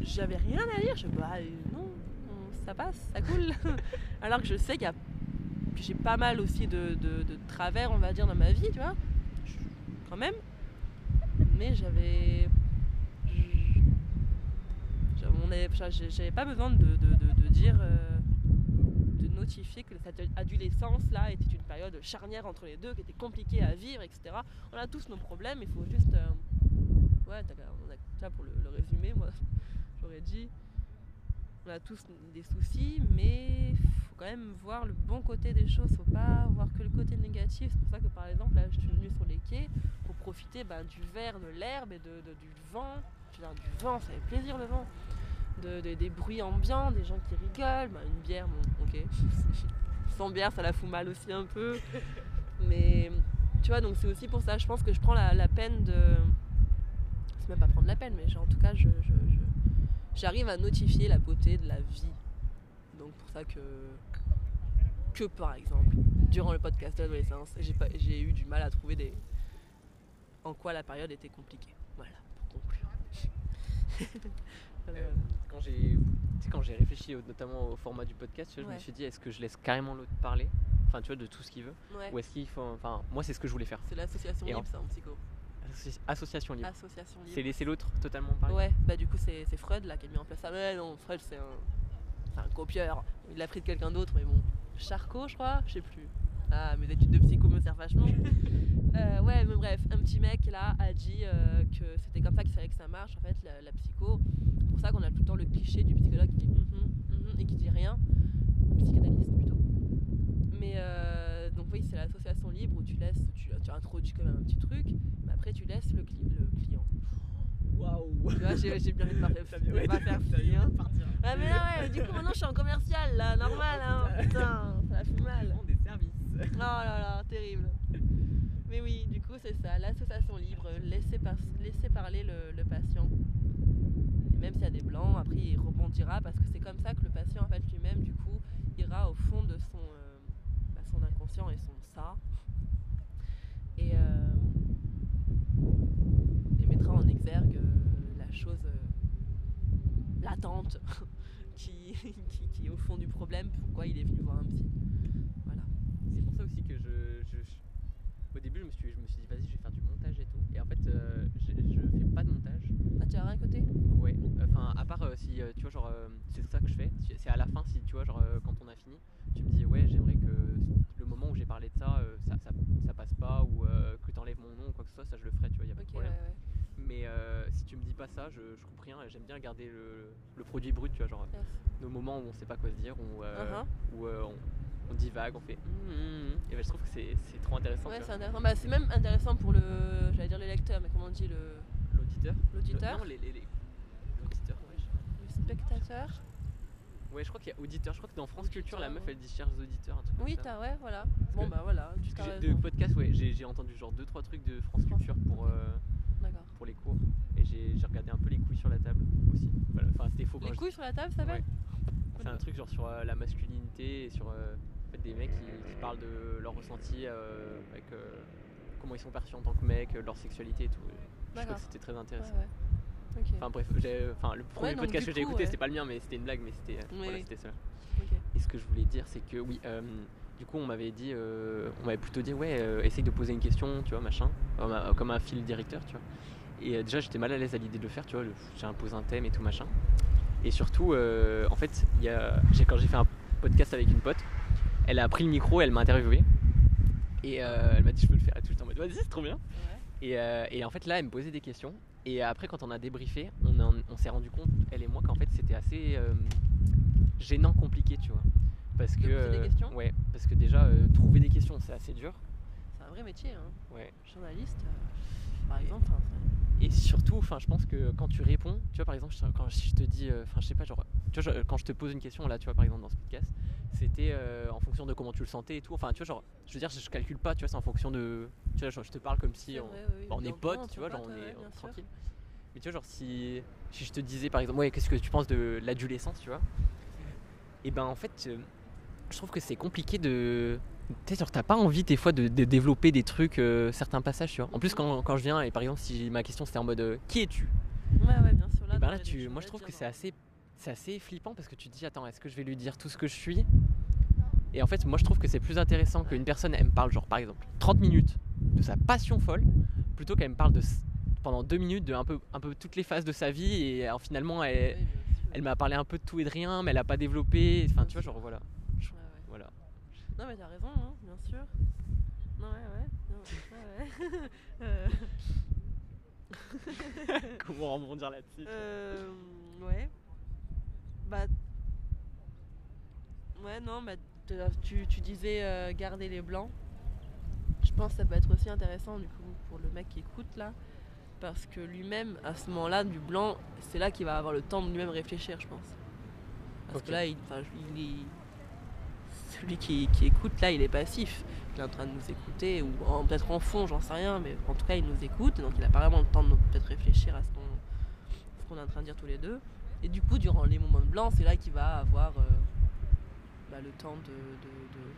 j'avais rien à dire. Je bah euh, non, ça passe, ça coule. Alors que je sais qu'il y a j'ai pas mal aussi de, travers, on va dire, dans ma vie, tu vois. Quand même. Mais j'avais. j'avais- pas besoin de dire. euh, que cette adolescence là était une période charnière entre les deux, qui était compliquée à vivre, etc. On a tous nos problèmes, il faut juste. euh, ouais, on a, pour le, résumer, moi, j'aurais dit. On a tous des soucis, mais faut quand même voir le bon côté des choses, faut pas voir que le côté négatif. C'est pour ça que par exemple, là, je suis venue sur les quais pour profiter ben, du verre, de l'herbe et de- du vent. Je veux dire, du vent, ça fait plaisir le vent. De, de- des bruits ambiants, des gens qui rigolent, ben, une bière, bon, ok. Sans bière, ça la fout mal aussi un peu. Mais tu vois, donc c'est aussi pour ça, je pense que je prends la, peine de. C'est même pas prendre la peine, mais en tout cas, je, j'arrive à notifier la beauté de la vie. Donc pour ça que. Que par exemple, durant le podcast de l'adolescence, j'ai, j'ai eu du mal à trouver des. En quoi la période était compliquée. Voilà, pour conclure. Euh, quand j'ai quand réfléchi au- notamment au format du podcast, tu vois, je me suis dit est-ce que je laisse carrément l'autre parler? Enfin, tu vois, de tout ce qu'il veut? Ouais. Ou est-ce qu'il faut. Enfin, moi, c'est ce que je voulais faire. C'est l'association Et en- libre, ça, en psycho. Associ- Association libre. Association libre. C'est laisser l'autre totalement parler? Ouais, bah du coup c'est c'est Freud là qui a mis en place ça. Mais non, Freud c'est un, c'est un copieur. Il l'a pris de quelqu'un d'autre, mais bon. Charcot, je crois, je sais plus. Ah, mes études de psycho me servent vachement. Euh, ouais, mais bref, un petit mec là a dit euh, que c'était comme ça qu'il fallait que ça marche en fait, la, la psycho. C'est pour ça qu'on a tout le temps le cliché du psychologue qui dit Mhm, mhm et qui dit rien. Psychanalyste plutôt. Mais euh, donc oui, c'est l'association libre où tu laisses, tu, tu introduis quand même un petit truc, mais après tu laisses le, cli- le client. Waouh Tu vois, j'ai j'ai bien envie de pas faire, de pas faire t'as fi, bien hein. Ah mais là ouais, du coup maintenant je suis en commercial là, normal hein, putain, ça fout mal. Oh là là, terrible. Mais oui, du coup c'est ça, l'association libre, laisser, par- laisser parler le, patient. Et même s'il y a des blancs, après il rebondira parce que c'est comme ça que le patient en fait lui-même du coup ira au fond de son, euh, bah, inconscient et son ça. Et, euh, et mettra en exergue euh, la chose latente qui est au fond du problème, pourquoi il est venu voir un psy. C'est pour ça aussi que je, je- je- Au début, je me suis, je me suis dit, vas-y, je vais faire du montage et tout. Et en fait, euh, je, je fais pas de montage. Ah, tu as rien à côté Ouais. Enfin, à part euh, si, euh, tu vois, genre, c'est ça que je fais. C'est à la fin, si tu vois, genre, quand on a fini, tu me dis, ouais, j'aimerais que le moment où j'ai parlé de ça, ça, ça, ça passe pas, ou que t'enlèves mon nom ou quoi que ce soit, ça je le ferai, tu vois, y a pas de ouais, problème. ouais. Mais euh, si tu me dis pas ça, je, je coupe rien. et J'aime bien garder le, le produit brut, tu vois, genre Yes. nos moments où on sait pas quoi se dire, où, euh, Uh-huh. où euh, on, on divague, on fait. hum, hum, hum. Et ben, je trouve que c'est trop intéressant. Ouais, c'est intéressant. Bah, c'est même intéressant pour le, j'allais dire le lecteur, mais comment on dit le, L'auditeur. l'auditeur, Le- Non, les, les, les- l'auditeur, ouais. je- le spectateur. Ouais, je crois qu'il y a auditeur. Je crois que dans France Auditeur, Culture, la meuf elle dit chers auditeurs. Un truc Oui, comme ça. t'as, ouais, voilà. Bon, bah voilà, de podcast, ouais, j'ai j'ai entendu genre 2-3 trucs de France Culture pour, euh, D'accord. pour les cours. Et j'ai j'ai regardé un peu les couilles sur la table aussi. Voilà. Enfin, c'était faux Les je- couilles sur la table, ça va Ouais. C'est un truc genre sur euh, la masculinité et sur euh, en fait, des mecs qui, qui parlent de leur ressenti euh, avec euh, comment ils sont perçus en tant que mecs, euh, leur sexualité et tout. Je D'accord. que c'était très intéressant. ouais. Enfin bref, enfin, le premier podcast que j'ai écouté c'était pas le mien mais c'était une blague mais c'était voilà, c'était ça. Et ce que je voulais dire c'est que oui, euh, du coup on m'avait dit, euh, on m'avait plutôt dit ouais, euh, essaye de poser une question, tu vois machin, comme un, fil directeur, tu vois. Et déjà j'étais mal à l'aise à l'idée de le faire, tu vois, imposé un thème et tout machin. Et surtout, en fait, y a, quand j'ai fait un podcast avec une pote, elle a pris le micro, elle m'a interviewé. Et euh, elle m'a dit je peux le faire et tout. J'étais en mode vas-y, c'est trop bien. Ouais. Et, euh, et en fait là, elle me posait des questions. Et après, quand on a débriefé, on, en- on s'est rendu compte, elle et moi, qu'en fait c'était assez euh, gênant, compliqué, tu vois. Parce De que, poser des questions ouais, parce que déjà trouver des questions, c'est assez dur. C'est un vrai métier, hein. Ouais. Journaliste, par exemple. enfin, Et surtout, enfin, je pense que quand tu réponds, tu vois, par exemple, quand je te dis, euh, enfin, je sais pas, genre, tu vois, je- quand je te pose une question, là, tu vois, par exemple, dans ce podcast, c'était euh, en fonction de comment tu le sentais et tout. Enfin, tu vois, genre, je veux dire, je, je calcule pas, tu vois, c'est en fonction de. Tu vois, genre, je te parle comme si c'est on, vrai, oui, bah, on est potes, tu vois, genre, on est ouais, tranquille. Mais tu vois, genre, si, si je te disais, par exemple, ouais, qu'est-ce que tu penses de l'adolescence, tu vois, et ben, en fait, euh, je trouve que c'est compliqué de. T'as pas envie des fois de, de développer des trucs, euh, certains passages, tu vois. En plus, quand, quand je viens, et par exemple, si ma question c'était en mode euh, qui es-tu? Ouais, ouais, bien sûr. Là, et ben là, tu, moi je trouve que c'est hein. assez, c'est assez flippant parce que tu te dis attends, est-ce que je vais lui dire tout ce que je suis? Et en fait, moi je trouve que c'est plus intéressant qu'une personne elle me parle genre par exemple 30 minutes de sa passion folle plutôt qu'elle me parle de pendant deux minutes de un peu, un peu toutes les phases de sa vie et alors, finalement elle, Oui, elle m'a parlé un peu de tout et de rien, mais elle a pas développé. Enfin, tu vois, genre voilà. Non, mais t'as raison, hein, bien sûr. Non, ouais, ouais. Non, ouais, ouais. Euh, Comment rebondir là-dessus euh, ouais. Bah. Ouais, non, bah, te- tu, tu disais euh, garder les blancs. Je pense que ça peut être aussi intéressant, du coup, pour le mec qui écoute là. Parce que lui-même, à ce moment-là, du blanc, c'est là qu'il va avoir le temps de lui-même réfléchir, je pense. Parce que là, il, enfin, il est. Celui qui, qui écoute, là, il est passif. Il est en train de nous écouter, ou peut-être en fond, j'en sais rien, mais en tout cas, il nous écoute, donc il a pas vraiment le temps de peut-être réfléchir à ce qu'on est en train de dire tous les deux. Et du coup, durant les moments de blanc, c'est là qu'il va avoir euh, bah, le temps de, de- de-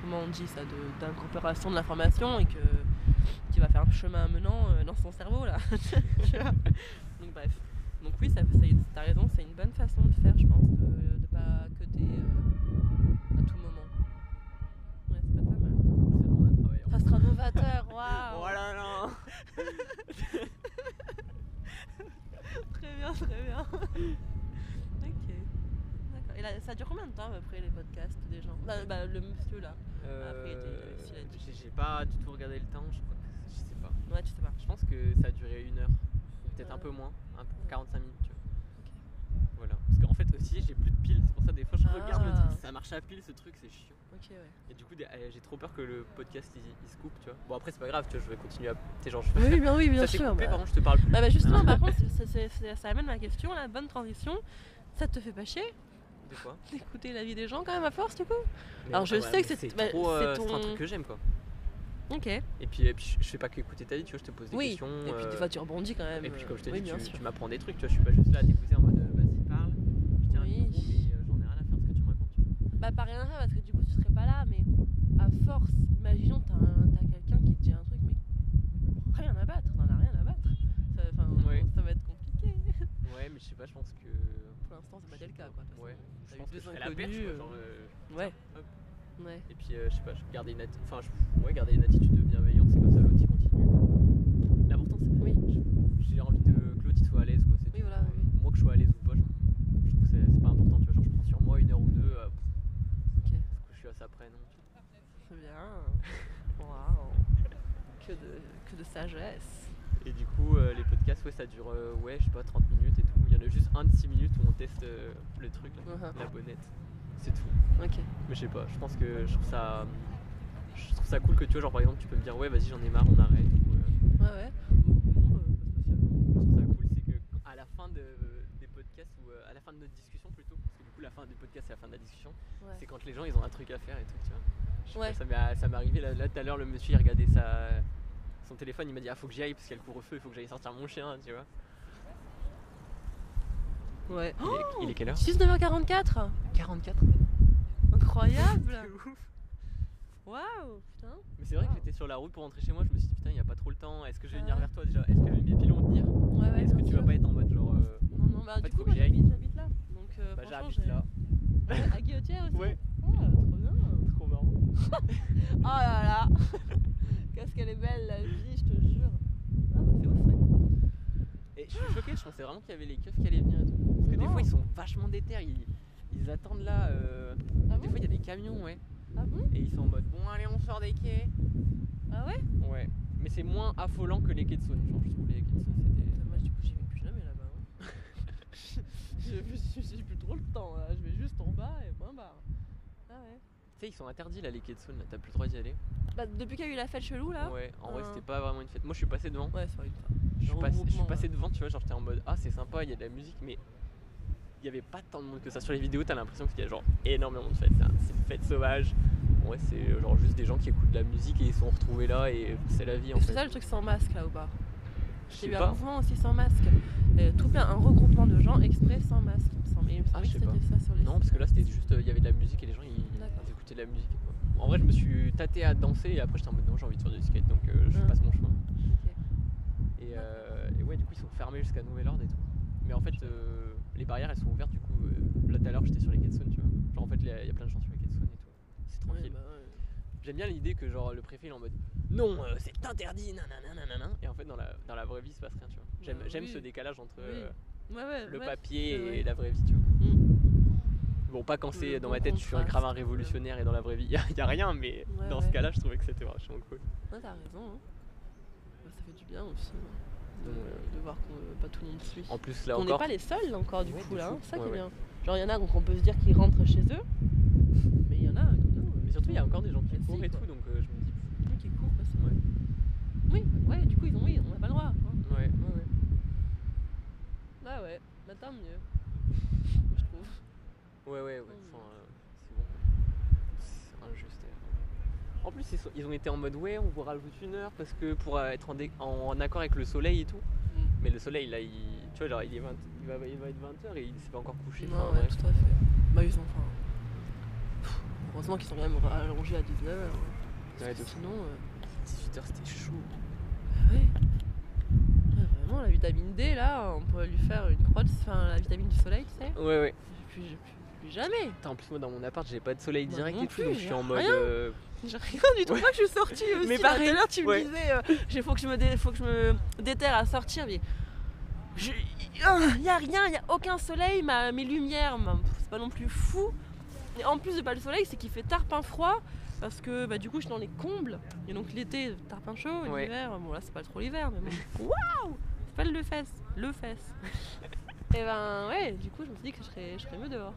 Comment on dit ça de- D'incorporation de l'information et que qui va faire un chemin menant euh, dans son cerveau, là. Donc, bref. Donc, oui, t'as raison, c'est une bonne façon de faire, je pense, de ne pas coter euh, à tout moment. Ouais, c'est pas, pas mal. Ça sera novateur, waouh non Très bien, très bien. ok. D'accord. Et là, ça dure combien de temps à peu près les podcasts des gens? Bah, bah, Le monsieur là. Après, il était- Euh, s'il a dit. j'ai- pas du tout regardé le temps, je crois que je sais pas. Ouais, tu sais pas. Je pense que ça a duré une heure, peut-être un peu moins, un peu 45 minutes. Tu vois. Voilà. Parce qu'en fait aussi j'ai plus de piles, c'est pour ça des fois je regarde le Ah. truc, ça marche à pile ce truc, c'est chiant. Ok, ouais. Et du coup euh, j'ai trop peur que le podcast il, il se coupe, tu vois. Bon après c'est pas grave, tu vois, je vais continuer à. Tu genre je Oui, oui, bien, oui, bien ça s'est sûr. coupé, bah. par contre je te parle plus. Bah, bah, justement, par contre, ça amène ma question, la bonne transition. Ça te fait pas chier Des fois. d'écouter la vie des gens quand même à force du coup? Mais Alors, je ouais, sais que c'est- c'est bah, euh, un truc que j'aime quoi. Ok. Et puis, et puis je- fais pas qu'écouter ta vie, tu vois, je te pose des Oui. questions. Et puis euh, des fois tu rebondis quand même. Et puis comme je te euh, oui, dis, bien tu, tu m'apprends des trucs, tu vois, je suis pas juste là à t'écouter en mode euh, vas-y parle, je tiens un Oui. micro mais euh, j'en ai rien à faire de ce que tu me racontes. tu vois. Bah pas rien à faire parce que du coup tu serais pas là, mais à force, imaginons t'as un- t'as quelqu'un qui te dit un truc, mais rien à battre, t'en as rien à battre. Ça, enfin, Ouais. ça va être compliqué. Ouais, mais je sais pas, je pense que. Pour l'instant c'est pas le cas quoi. Ouais, je pense que je la perche, quoi, euh, genre, euh, Ouais. hop. Ouais. Et puis, euh, je sais pas, je garder une, atti- enfin, je- ouais, garder une attitude de bienveillance, c'est comme ça l'autre continue. L'important c'est Oui. j'ai envie de que l'autre il soit à l'aise, quoi. c'est Oui, voilà, oui. Moi que je sois à l'aise ou pas, je, je trouve que c'est c'est pas important, tu vois. Genre, je prends sur moi une heure ou deux, euh, Ok. que je suis à ça après, non. tu vois. C'est bien. Waouh. Que de, que de sagesse. Et du coup, euh, les podcasts, ouais, ça dure, euh, ouais, je sais pas, 30 minutes et tout. Il y en a juste un de 6 minutes où on teste euh, le truc, là, Uh-huh. la bonnette. C'est tout. Ok. Mais je sais pas, je pense que je trouve ça. Je trouve ça cool que tu vois, genre par exemple, tu peux me dire, ouais, vas-y, j'en ai marre, on arrête. Ou, Ouais, ouais. Non, pas spécialement. je trouve ça cool, c'est que à la fin de, des podcasts, ou à la fin de notre discussion plutôt, parce que du coup, la fin des podcasts, c'est la fin de la discussion, Ouais. c'est quand les gens ils ont un truc à faire et tout, tu vois. Je sais Ouais. pas, ça m'est arrivé là, tout à l'heure, le monsieur il regardait sa, son téléphone, il m'a dit, ah, faut que j'y aille parce qu'il y a le couvre-feu, il faut que j'aille sortir mon chien, tu vois. Ouais. Il est, il est quelle heure? 19h44 44 Incroyable Waouh Putain Mais c'est vrai que j'étais sur la route pour rentrer chez moi, je me suis dit, putain, il y a pas trop le temps, est-ce que je vais venir vers toi déjà? Est-ce que mes pieds vont tenir Ouais, ouais, Est-ce que tu vas pas être en mode genre. euh, Non, non, bah du coup, faut que moi j'y aille? j'habite j'habite là. Donc, euh, bah, j'habite là. À Guillotière aussi Ouais. Ah, trop bien Trop marrant. Oh là là Qu'est-ce qu'elle est belle la vie, je te jure Ah, bah, c'est ouf, ouais. Et je suis choqué, je pensais vraiment qu'il y avait les keufs qui allaient venir et tout. Parce que des fois ils sont vachement déter, ils, ils attendent là. euh, Ah des bon fois il y a des camions, ouais. Ah bon? Et ils sont en mode bon, allez, on sort des quais. Ah ouais? Ouais. Mais c'est moins affolant que les quais de Saône. Genre, je trouve les quais de Saône, c'était. Moi, du coup, j'y vais plus jamais là-bas. hein. J'ai j'ai plus trop le temps là. Je vais juste en bas et point barre. Ah ouais. Sais, ils sont interdits là, les Saône. Là, t'as plus le droit d'y aller. Bah, depuis qu'il y a eu la fête chelou là Ouais, en vrai, Ah. c'était pas vraiment une fête. Moi, je suis passé devant. Ouais, c'est vrai. Je suis je suis passé devant, tu vois, genre j'étais en mode ah c'est sympa, il y a de la musique, mais il y avait pas tant de monde que ça sur les vidéos. T'as l'impression qu'il y a genre énormément de fêtes. C'est un- C'est une fête sauvage. Ouais, c'est genre juste des gens qui écoutent de la musique et ils sont retrouvés là et c'est la vie en Et c'est fait. ça le truc sans masque là ou pas? J'ai eu un mouvement aussi sans masque. Euh, tout plein, un regroupement de gens exprès sans masque, il me semble. Et il me Ah, semblait je que c'était ça sur les Non, parce que là c'était juste, euh, il y avait de la musique et les gens ils, De la musique. En vrai, je me suis tâté à danser et après j'étais en mode non, j'ai envie de faire du skate donc euh, je Ah. passe mon chemin. Et, euh, et ouais, du coup, ils sont fermés jusqu'à nouvel ordre et tout. Mais en fait, euh, les barrières elles sont ouvertes. Du coup, là tout à l'heure, j'étais sur les Saône, tu vois. Genre, en fait, il y a plein de gens sur les Saône et tout. C'est Ouais, tranquille. bah ouais. J'aime bien l'idée que, genre, le préfet il est en mode non, c'est interdit, nanana, nanana. Et en fait, dans la, dans la vraie vie, il se passe rien, tu vois. J'aime Bah oui. ce décalage entre Oui. le papier et la vraie vie, tu vois. Mm. Bon, pas quand c'est dans bon ma tête, je suis un ouais. révolutionnaire et dans la vraie vie, il y, a- rien, mais Ouais, dans ce cas-là, je trouvais que c'était vachement cool. Ouais, t'as raison. hein. Bah, ça fait du bien aussi hein, de, Donc, euh, de voir que pas tout le monde suit. En plus, là on n'est encore. pas les seuls encore du Ouais, coup là, hein, c'est ça qui est bien. Genre il y en a donc on peut se dire qu'ils rentrent chez eux, mais il y en a nous. Mais surtout, il y a encore des gens qui courent et quoi. tout, donc euh, je me dis. Oui, qui courent parce que-. Oui, ouais, du coup ils ont oui, on n'a pas le droit. hein. Ouais, ouais, ouais. Ah ouais, bah tant mieux. je trouve. Ouais, ouais, ouais. Mm. Enfin, euh, c'est bon. C'est injuste. euh. En plus, ils, sont- ils ont été en mode ouais, on vous rajoute une heure parce que pour euh, être en, dé- en accord avec le soleil et tout. Mm. Mais le soleil, là, il, tu vois, genre, il, est 20 il, va, il va être 20h et il s'est pas encore couché. Non, Enfin, ouais, tout à fait. Bah ils ont enfin. Pff, Heureusement qu'ils sont quand même allongés à 19h. Ouais, de fou. sinon. euh, 18h, c'était chaud. bah ouais. Ouais, Vraiment, la vitamine D là, on pourrait lui faire une croix, de- enfin la vitamine du soleil, tu sais. Ouais, ouais. J'ai plus, j'ai plus, plus jamais. Putain, en plus, moi, dans mon appart, j'ai pas de soleil Moi direct non et tout, plus, donc je suis en mode. rien. euh, J'ai rien du tout. Ouais. Moi, je suis sortie aussi. Mais là, pareil, Tout à l'heure, tu me ouais. disais, euh, j'ai- faut que je me, dé- faut que je me déterre à sortir, mais il y a rien, il y a aucun soleil, ma, mes lumières, ma- c'est pas non plus fou. Et en plus de pas le soleil, c'est qu'il fait tarpin froid. Parce que bah, du coup je suis dans les combles et donc l'été tarpin chaud et Ouais. l'hiver bon là c'est pas trop l'hiver mais bon waouh c'est pas le fesse le fesse et ben ouais du coup je me suis dit que je serais, je serais mieux dehors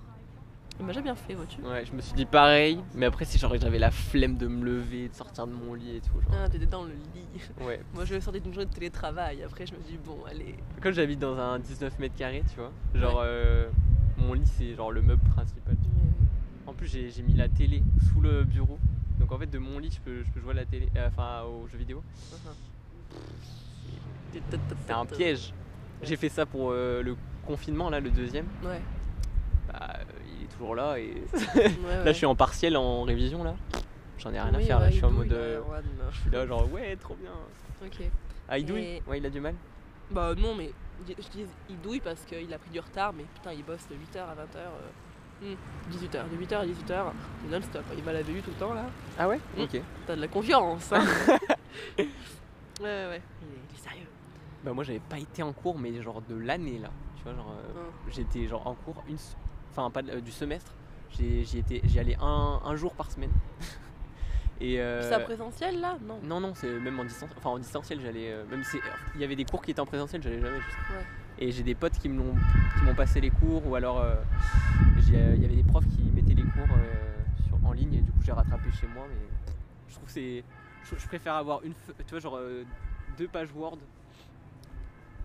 et bah j'ai bien fait vois-tu Ouais, je me suis dit pareil, mais après, c'est genre, j'avais la flemme de me lever, de sortir de mon lit et tout. Genre. ah, t'étais dans le lit Ouais. Moi, je sortais d'une journée de télétravail. Après, je me dis, bon, allez. Comme j'habite dans un 19 mètres carrés, tu vois, genre, euh, mon lit, c'est genre le meuble principal. En plus, j'ai mis la télé sous le bureau. Donc en fait, de mon lit, je peux, je peux jouer à la télé, euh, enfin aux jeux vidéo. C'est un piège. J'ai fait ça pour euh, le confinement, là, le deuxième. Ouais. Bah, il toujours là et ouais, là, je suis en partiel, en révision, là. J'en ai rien à faire, là. Je suis en mode. euh, je suis là, genre, ouais, trop bien. Ok. Ah, il douille Et- Ouais, il a du mal. Bah, non, mais je dis il douille parce qu'il a pris du retard, mais putain, il bosse de 8h à 20h. 18h, de 8h à 18h, non-stop. Il m'a lavé eu tout le temps là. Ah ouais Mm. Ok. T'as de la confiance. Hein. ouais, ouais, ouais. Il est, il est sérieux. Bah, moi, j'avais pas été en cours, mais genre de l'année, là. Tu vois, genre. euh, Hein. J'étais genre en cours, une, enfin pas de- euh, du semestre. J'y étais, j'y allais un, un jour par semaine. Et euh, C'est à présentiel là? Non. non non, c'est même en distance. Enfin en distanciel, j'allais euh, même si il y avait des cours qui étaient en présentiel, j'allais jamais. juste. Ouais. Et j'ai des potes qui m'ont passé les cours ou alors il y avait des profs qui mettaient les cours sur, en ligne et du coup j'ai rattrapé chez moi. Mais je trouve que c'est, je, je préfère avoir une, tu vois genre deux pages Word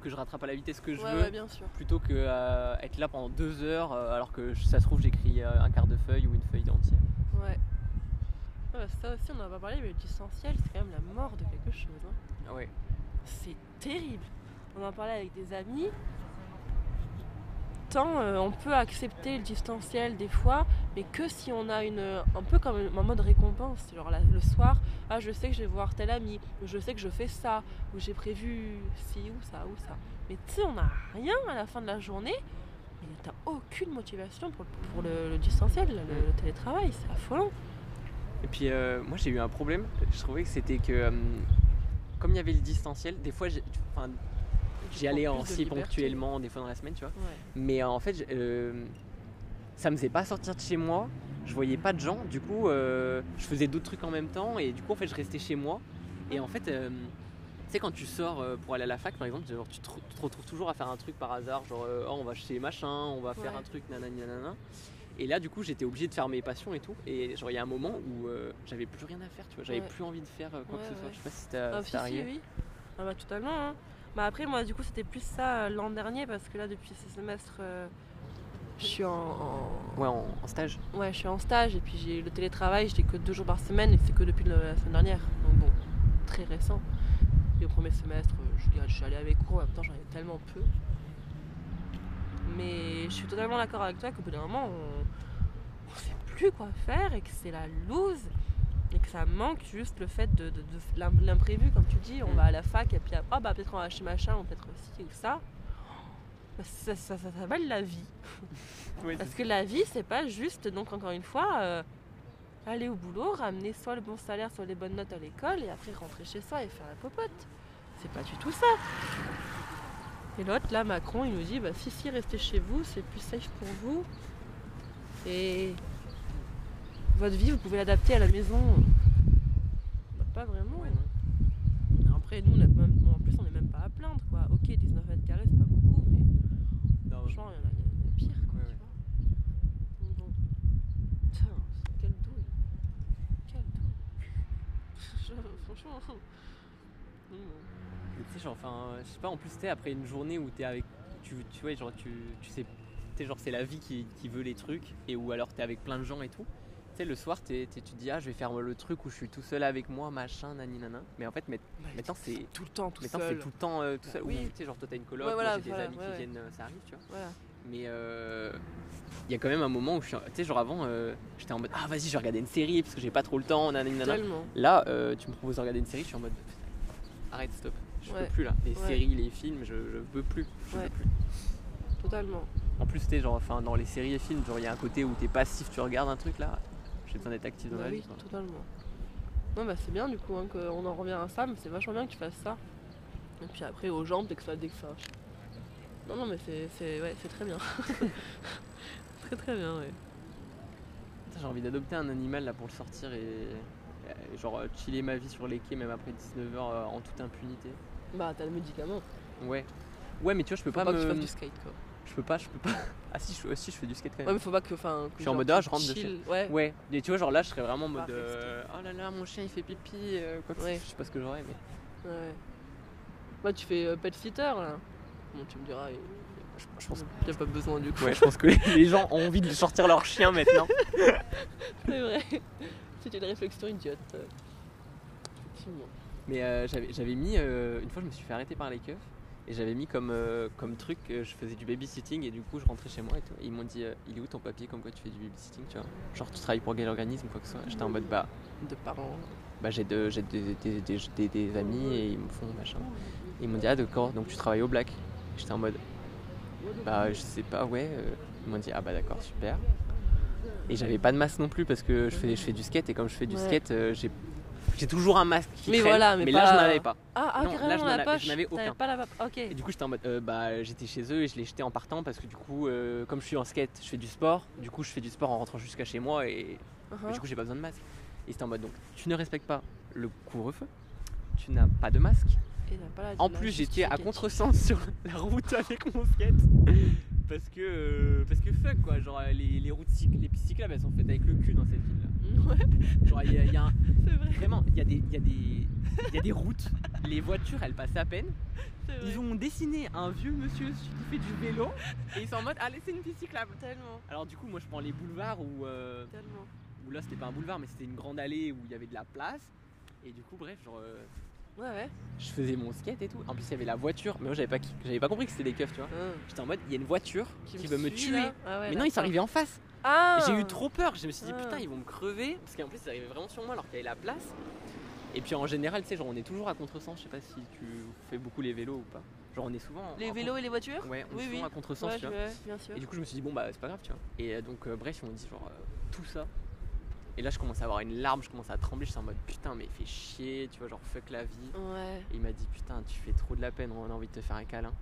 que je rattrape à la vitesse que je Ouais, veux ouais, bien sûr. plutôt que euh, être là pendant deux heures euh, alors que ça se trouve j'écris euh, un quart de feuille ou une feuille entière. Ouais. Ouais, bah, ça aussi, on en a pas parlé, mais le distanciel, c'est quand même la mort de quelque chose. hein. Ouais. C'est terrible. On en parlait avec des amis. Tant euh, on peut accepter le distanciel des fois, mais que si on a une un peu comme un mode récompense, genre la- le soir, ah je sais que je vais voir tel ami, ou je sais que je fais ça, ou j'ai prévu ci ou ça ou ça. Mais tu sais, on n'a rien à la fin de la journée, mais t'as aucune motivation pour, le- pour le, le distanciel, le, le télétravail, c'est affolant. Et puis euh, moi j'ai eu un problème, je trouvais que c'était que euh, comme il y avait le distanciel, des fois j'ai- enfin, j'y allais en si liberté. ponctuellement, des fois dans la semaine, tu vois. Ouais. Mais euh, en fait, ça me faisait pas sortir de chez moi je voyais pas de gens. Du coup, euh, je faisais d'autres trucs en même temps. Et du coup, en fait, je restais chez moi. Et en fait, euh, tu sais, quand tu sors euh, pour aller à la fac, par exemple, genre, tu, te, re- tu te retrouves toujours à faire un truc par hasard. Genre, oh, on va chez machin, on va faire Ouais. un truc, nanani, nanana. Et là, du coup, j'étais obligé de faire mes passions et tout. Et genre, il y a un moment où euh, j'avais plus rien à faire, tu vois. J'avais Ouais. plus envie de faire quoi Ouais, que ce soit. Je sais pas si t'as Ah, si oui. Ah bah totalement. hein. Bah après moi du coup c'était plus ça euh, l'an dernier parce que là depuis ce semestre euh, je suis en, en- Ouais, en, en stage. ouais je suis en stage et puis j'ai le télétravail je l'ai que deux jours par semaine et c'est que depuis la semaine dernière donc bon très récent. Et au premier semestre euh, je je suis allée avec cours en même temps j'en ai tellement peu. Mais je suis totalement d'accord avec toi qu'au bout d'un moment on, on sait plus quoi faire et que c'est la loose et que ça manque juste le fait de, de- de l'im- l'imprévu comme tu dis on Mm. va à la fac et puis ah bah peut-être on va chez machin ou peut-être ci ou ça ça, ça, ça s'appelle la vie. Parce que la vie c'est pas juste donc encore une fois euh, aller au boulot ramener soit le bon salaire soit les bonnes notes à l'école et après rentrer chez soi et faire la popote. C'est pas du tout ça. Et l'autre là Macron il nous dit bah si si restez chez vous c'est plus safe pour vous. Et votre vie vous pouvez l'adapter à la maison. Bah, pas vraiment. Ouais, non. après nous on a même, bon, en plus on est même pas à plaindre quoi. Ok 19 mètres carrés c'est pas beaucoup mais Non, franchement il y, en a- il y a- il y a pire quoi Ouais, tu ouais. vois Donc, bon. Putain, quelle douille quelle douille Genre, franchement. Mais tu sais, genre, enfin, je sais pas, en plus, t'es après une journée où t'es avec. Tu, tu vois, genre, tu, tu sais. Tu sais, genre, c'est la vie qui, qui veut les trucs, et où alors t'es avec plein de gens et tout. Tu sais, le soir, tu te dis, ah, je vais faire le truc où je suis tout seul avec moi, machin, nani, nana. Mais en fait, mais, Bah, maintenant, c'est. tout le temps tout Maintenant, c'est seul tout le temps euh, tout Bah seul. oui. Ou, tu sais, genre, toi, t'as une coloc, Ouais, moi, voilà, j'ai des amis ouais, qui ouais. viennent, euh, ça arrive, tu vois. voilà Mais euh, il y a quand même un moment où je suis. Tu sais, genre, avant, euh, j'étais en mode, ah, vas-y, je vais regarder une série parce que j'ai pas trop le temps, nanani, nana. tellement Là, euh, tu me proposes de regarder une série, je suis en mode arrête, stop. Je Ouais. peux plus là. Les Ouais. séries, les films, je, je veux plus. Je Ouais. veux plus. totalement En plus, t'es genre, enfin, dans les séries et films, genre, il y a un côté où t'es passif, tu regardes un truc là. J'ai besoin d'être actif dans Bah la oui, vie. quoi. totalement. Non, bah c'est bien du coup hein, qu'on en revient à ça, mais c'est vachement bien que tu fasses ça. Et puis après, aux jambes, dès que ça. Dès que ça... Non, non, mais c'est ouais, très bien. très très bien, ouais. J'ai envie d'adopter un animal là pour le sortir et, et genre euh, chiller ma vie sur les quais, même après 19h en toute impunité. Bah, t'as le médicament. Ouais. Ouais, mais tu vois, je peux Faut pas, pas, que me. tu fasses du skate quoi. Je peux pas, je peux pas. Ah si, je, si, je fais du skate quand même. Ouais, mais faut pas que. Enfin, Je suis en mode, ah, je rentre de chill. Ouais. Ouais, et tu vois, genre là, je serais vraiment en mode. Pas euh, oh là là, mon chien il fait pipi, euh, quoi que Ouais. Je sais pas ce que j'aurais, mais. ouais. Bah, tu fais euh, pet sitter là. Bon, tu me diras, Je, je pense n'y a pas besoin du coup. Ouais, je pense que les- gens ont envie de sortir leur chien maintenant. c'est vrai. C'est une réflexion idiote. euh. Effectivement. Mais euh, j'avais j'avais mis, euh, une fois je me suis fait arrêter par les keufs, et j'avais mis comme, euh, comme truc, euh, je faisais du babysitting, et du coup je rentrais chez moi et tout. Et ils m'ont dit, euh, il est où ton papier comme quoi tu fais du babysitting, tu vois? Genre tu travailles pour quel organisme, quoi que ce soit. J'étais en mode, bah, De parents. bah j'ai de, j'ai des, des, des- des- des amis, et ils me font machin. Et ils m'ont dit, ah d'accord, donc tu travailles au black. J'étais en mode, bah je sais pas, ouais. euh. Ils m'ont dit, ah bah d'accord, super. Et j'avais pas de masque non plus parce que je fais, je fais du skate et comme je fais du Ouais. skate, euh, j'ai j'ai toujours un masque qui Mais traîne, voilà, mais là pas- je n'en avais pas. Ah, ah Non, là, carrément je dans n'en la avais- je n'avais aucun. pas la. Et du coup j'étais en mode, euh, bah j'étais chez eux et je l'ai jeté en partant parce que du coup, euh, comme je suis en skate, je fais du sport. Du coup je fais du sport en rentrant jusqu'à chez moi et Uh-huh. du coup j'ai pas besoin de masque. Et c'était en mode, donc tu ne respectes pas le couvre-feu, tu n'as pas de masque. Et En plus j'étais à contresens sur la route avec mon skate. Parce que, euh, parce que fuck quoi, genre les, les routes les pistes cyclables elles sont faites avec le cul dans cette ville là. Ouais, Genre il y, a- il y a un, c'est vrai. Vraiment, il y, a des- y, a des- il y a des routes, les voitures elles passent à peine. c'est. Ils ont dessiné un vieux monsieur qui fait du vélo et ils sont en mode ah laissez une piste cyclable. Tellement, Alors du coup moi je prends les boulevards où, euh, tellement. où là c'était pas un boulevard mais c'était une grande allée où il y avait de la place. Et du coup bref genre euh, Ouais, ouais. je faisais mon skate et tout. En plus il y avait la voiture, mais moi j'avais pas, j'avais pas compris que c'était des keufs tu vois. Hein. J'étais en mode il y a une voiture qui, me veut me tuer. Ah ouais, mais non ils sont arrivés en face. Ah J'ai eu trop peur, je me suis dit Ah. putain ils vont me crever parce qu'en plus ils arrivaient vraiment sur moi alors qu'il y avait la place. Et puis en général tu sais genre on est toujours à contresens, je sais pas si tu fais beaucoup les vélos ou pas. Genre on est souvent Les vélos et les voitures? Ouais, on Oui, est souvent oui. à contresens Ouais, tu vois. vais, bien sûr. Et du coup je me suis dit bon bah c'est pas grave tu vois. Et euh, donc euh, bref m'ont dit genre euh, tout ça. Et là je commence à avoir une larme, je commence à trembler, je suis en mode putain mais fais chier, tu vois genre fuck la vie. Ouais. Et il m'a dit putain tu fais trop de la peine, on a envie de te faire un câlin.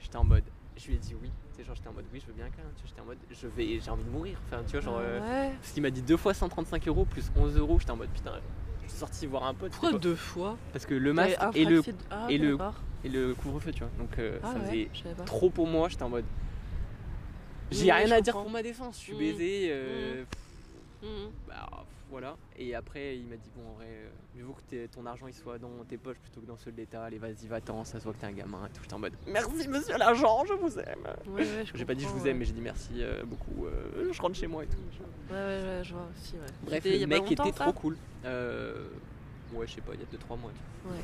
J'étais en mode Je lui ai dit oui. Tu sais, genre, j'étais en mode oui, je veux bien. Tu vois, j'étais en mode je vais, j'ai envie de mourir. Enfin, tu vois, genre. euh, ouais. Parce qu'il m'a dit deux fois 135 euros plus 11 euros. J'étais en mode putain, je suis sorti voir un pote. Pourquoi deux fois Parce que le masque et le, de- Ah, et le- et le couvre-feu, tu vois. Donc euh, Ah ça ouais, faisait trop pour moi. J'étais en mode. J'ai Oui, rien à dire pour ma défense. Je suis Mm. baisé. euh, Mhm. bah, voilà. Et après, il m'a dit bon, en vrai, euh, mieux vaut que ton argent il soit dans tes poches plutôt que dans ceux de l'État. Allez, vas-y, va-t'en. Ça se voit que t'es un gamin. Et tout. J'étais en mode merci, monsieur l'agent, je vous aime. Ouais, ouais, je J'ai pas dit je vous aime, ouais. mais j'ai dit merci euh, beaucoup. euh, je rentre chez moi et tout. Ouais, ouais, ouais, je vois aussi, ouais. Bref, le mec était trop cool. Euh, ouais, je sais pas, il y a 2-3 mois. Ouais.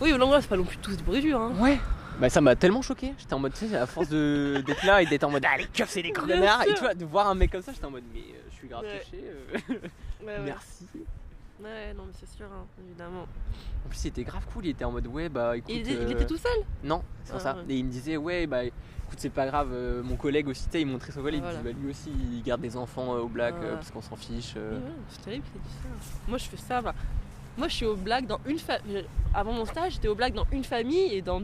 Oui, au Langois, c'est pas non plus tous des bruits durs, hein. Ouais. Bah ça m'a tellement choqué. J'étais en mode, tu sais, à force de- d'être là et d'être en mode, ah les keufs c'est des connards. Et tu vois, de voir un mec comme ça, j'étais en mode, mais euh, je suis grave Ouais. touché. euh, Ouais, ouais. Merci. Ouais, non, mais c'est sûr, hein, évidemment. En plus, il était grave cool. Il était en mode, ouais, bah écoute. Il, était- il euh, était tout seul? Non, c'est pour Ah, ça. ouais. Et il me disait, ouais, bah écoute, c'est pas grave. euh, mon collègue aussi, tu sais, il montrait son collègue. Il dit, voilà. bah lui aussi, il garde des enfants euh, au black Ah, euh, parce qu'on s'en fiche. euh. Ouais, ouais, C'est terrible qu'il ait dit ça. Moi, je fais ça. bah, Moi, je suis au black dans une famille. Avant mon stage, j'étais au black dans une famille et dans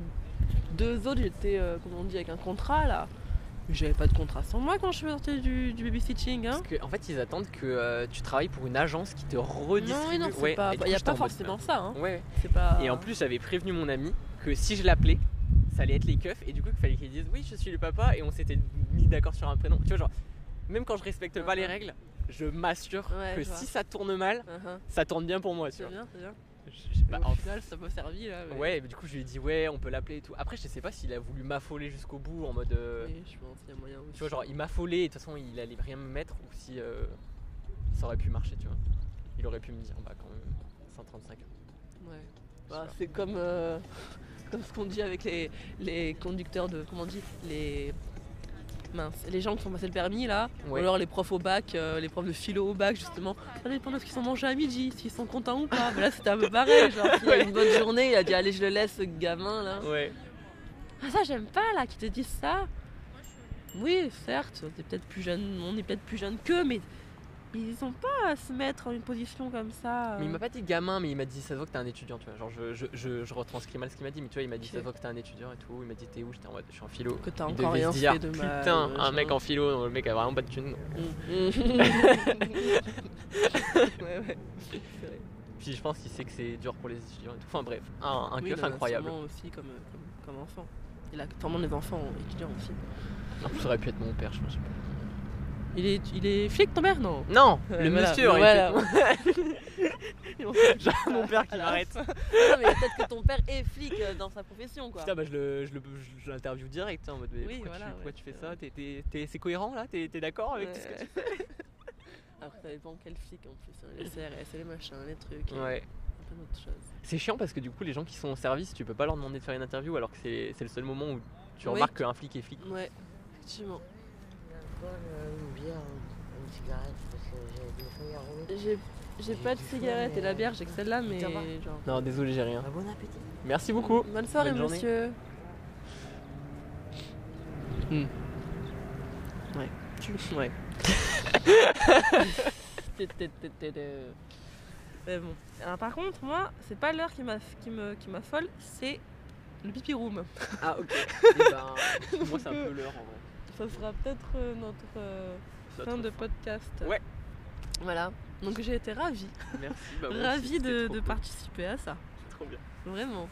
deux autres, j'étais, euh, comment on dit, avec un contrat là. Mais J'avais pas de contrat sans moi quand je suis sortie du, du babysitting. Hein. Parce qu'en en fait, ils attendent que euh, tu travailles pour une agence qui te redistribue. Non, non, Ouais, Il coup, y a pas forcément ça. Hein. Ouais. C'est pas. Et en plus, j'avais prévenu mon ami que si je l'appelais, ça allait être les keufs et du coup, il fallait qu'il dise oui, je suis le papa et on s'était mis d'accord sur un prénom. Tu vois, genre, même quand je respecte pas les règles, je m'assure Ouais, que si ça tourne mal, Uh-huh. ça tourne bien pour moi. Tu C'est vois. bien, c'est bien. Bah, Bah, en au final, ça m'a servi là. mais- Ouais, mais du coup, je lui ai dit ouais, on peut l'appeler et tout. Après, je sais pas s'il a voulu m'affoler jusqu'au bout en mode. euh, Oui, je pense qu'il y a moyen aussi. Tu vois, genre, il m'affolait et de toute façon, il allait rien me mettre ou si euh, ça aurait pu marcher, tu vois. Il aurait pu me dire, bah, quand même, 135. Ouais. Bah, c'est comme, euh, comme ce qu'on dit avec les, les conducteurs de. Comment on dit Les. Mince, les gens qui font passer le permis là, ou alors les profs au bac, euh, les profs de philo au bac justement, ça dépend de ce qu'ils ont mangé à midi, s'ils sont contents ou pas. Mais là c'était un peu pareil, genre s'il a une bonne journée, il a dit allez je le laisse ce gamin là. Ouais. Ah ça j'aime pas là, qui te disent ça. Oui certes, t'es peut-être plus jeune, on est peut-être plus jeune qu'eux, mais ils ont pas à se mettre en une position comme ça. Mais il euh. m'a pas dit gamin, mais il m'a dit ça se voit que t'es un étudiant, tu vois. Genre, je, je, je, je retranscris mal ce qu'il m'a dit, mais tu vois, il m'a dit ça se voit que t'es un étudiant et tout. Il m'a dit t'es où? J'étais en mode, je suis en philo. que t'as encore rien dire, fait de mal. putain, euh, un mec en philo, donc le mec a vraiment pas de thune. ouais, ouais. C'est vrai. Puis je pense qu'il sait que c'est dur pour les étudiants et tout. Enfin bref, un, un Oui, keuf il en a incroyable. aussi comme, euh, comme, comme enfant. Il a sûrement des enfants étudiants aussi. Plus, ça aurait pu être mon père, je pense. Il est, il est flic ton père? Non. Non, Ouais, le voilà, monsieur voilà. mon père qui m'arrête. Non, mais peut-être que ton père est flic euh, dans sa profession quoi. Putain, bah je le- je le- je l'interview direct hein, en mode mais Oui, pourquoi, voilà, tu, pourquoi tu fais ça T'es- t'es- t'es- C'est cohérent là? T'es t'es d'accord avec tout ce que tu Ouais. Après, ça dépend quel flic en plus. hein, Les CRS, les machins, les trucs. fais euh, Ouais. Un peu d'autres choses. C'est chiant parce que du coup, les gens qui sont au service, tu peux pas leur demander de faire une interview alors que c'est c'est le seul moment où tu Oui. remarques qu'un flic est flic. Ouais, effectivement. Euh, une bière, une cigarette, parce que j'ai des feuilles à rouler. J'ai j'ai pas de cigarette et la bière, j'ai que celle-là, mais Ça va genre. Non, désolé, j'ai rien. Bah, bon appétit. Merci beaucoup. Bonne soirée, Bonne journée. monsieur. Hmm. Ouais. Ouais. Mais bon. Alors, par contre, moi, c'est pas l'heure qui m'a qui me qui m'affole, c'est le pipi room. Ah, ok. Eh ben, moi, c'est un peu l'heure en vrai. Ça sera peut-être euh, notre euh, fin de podcast. Ouais. Voilà. Donc j'ai été ravie, Merci. bah, ravie de, participer à ça. Trop bien. Vraiment.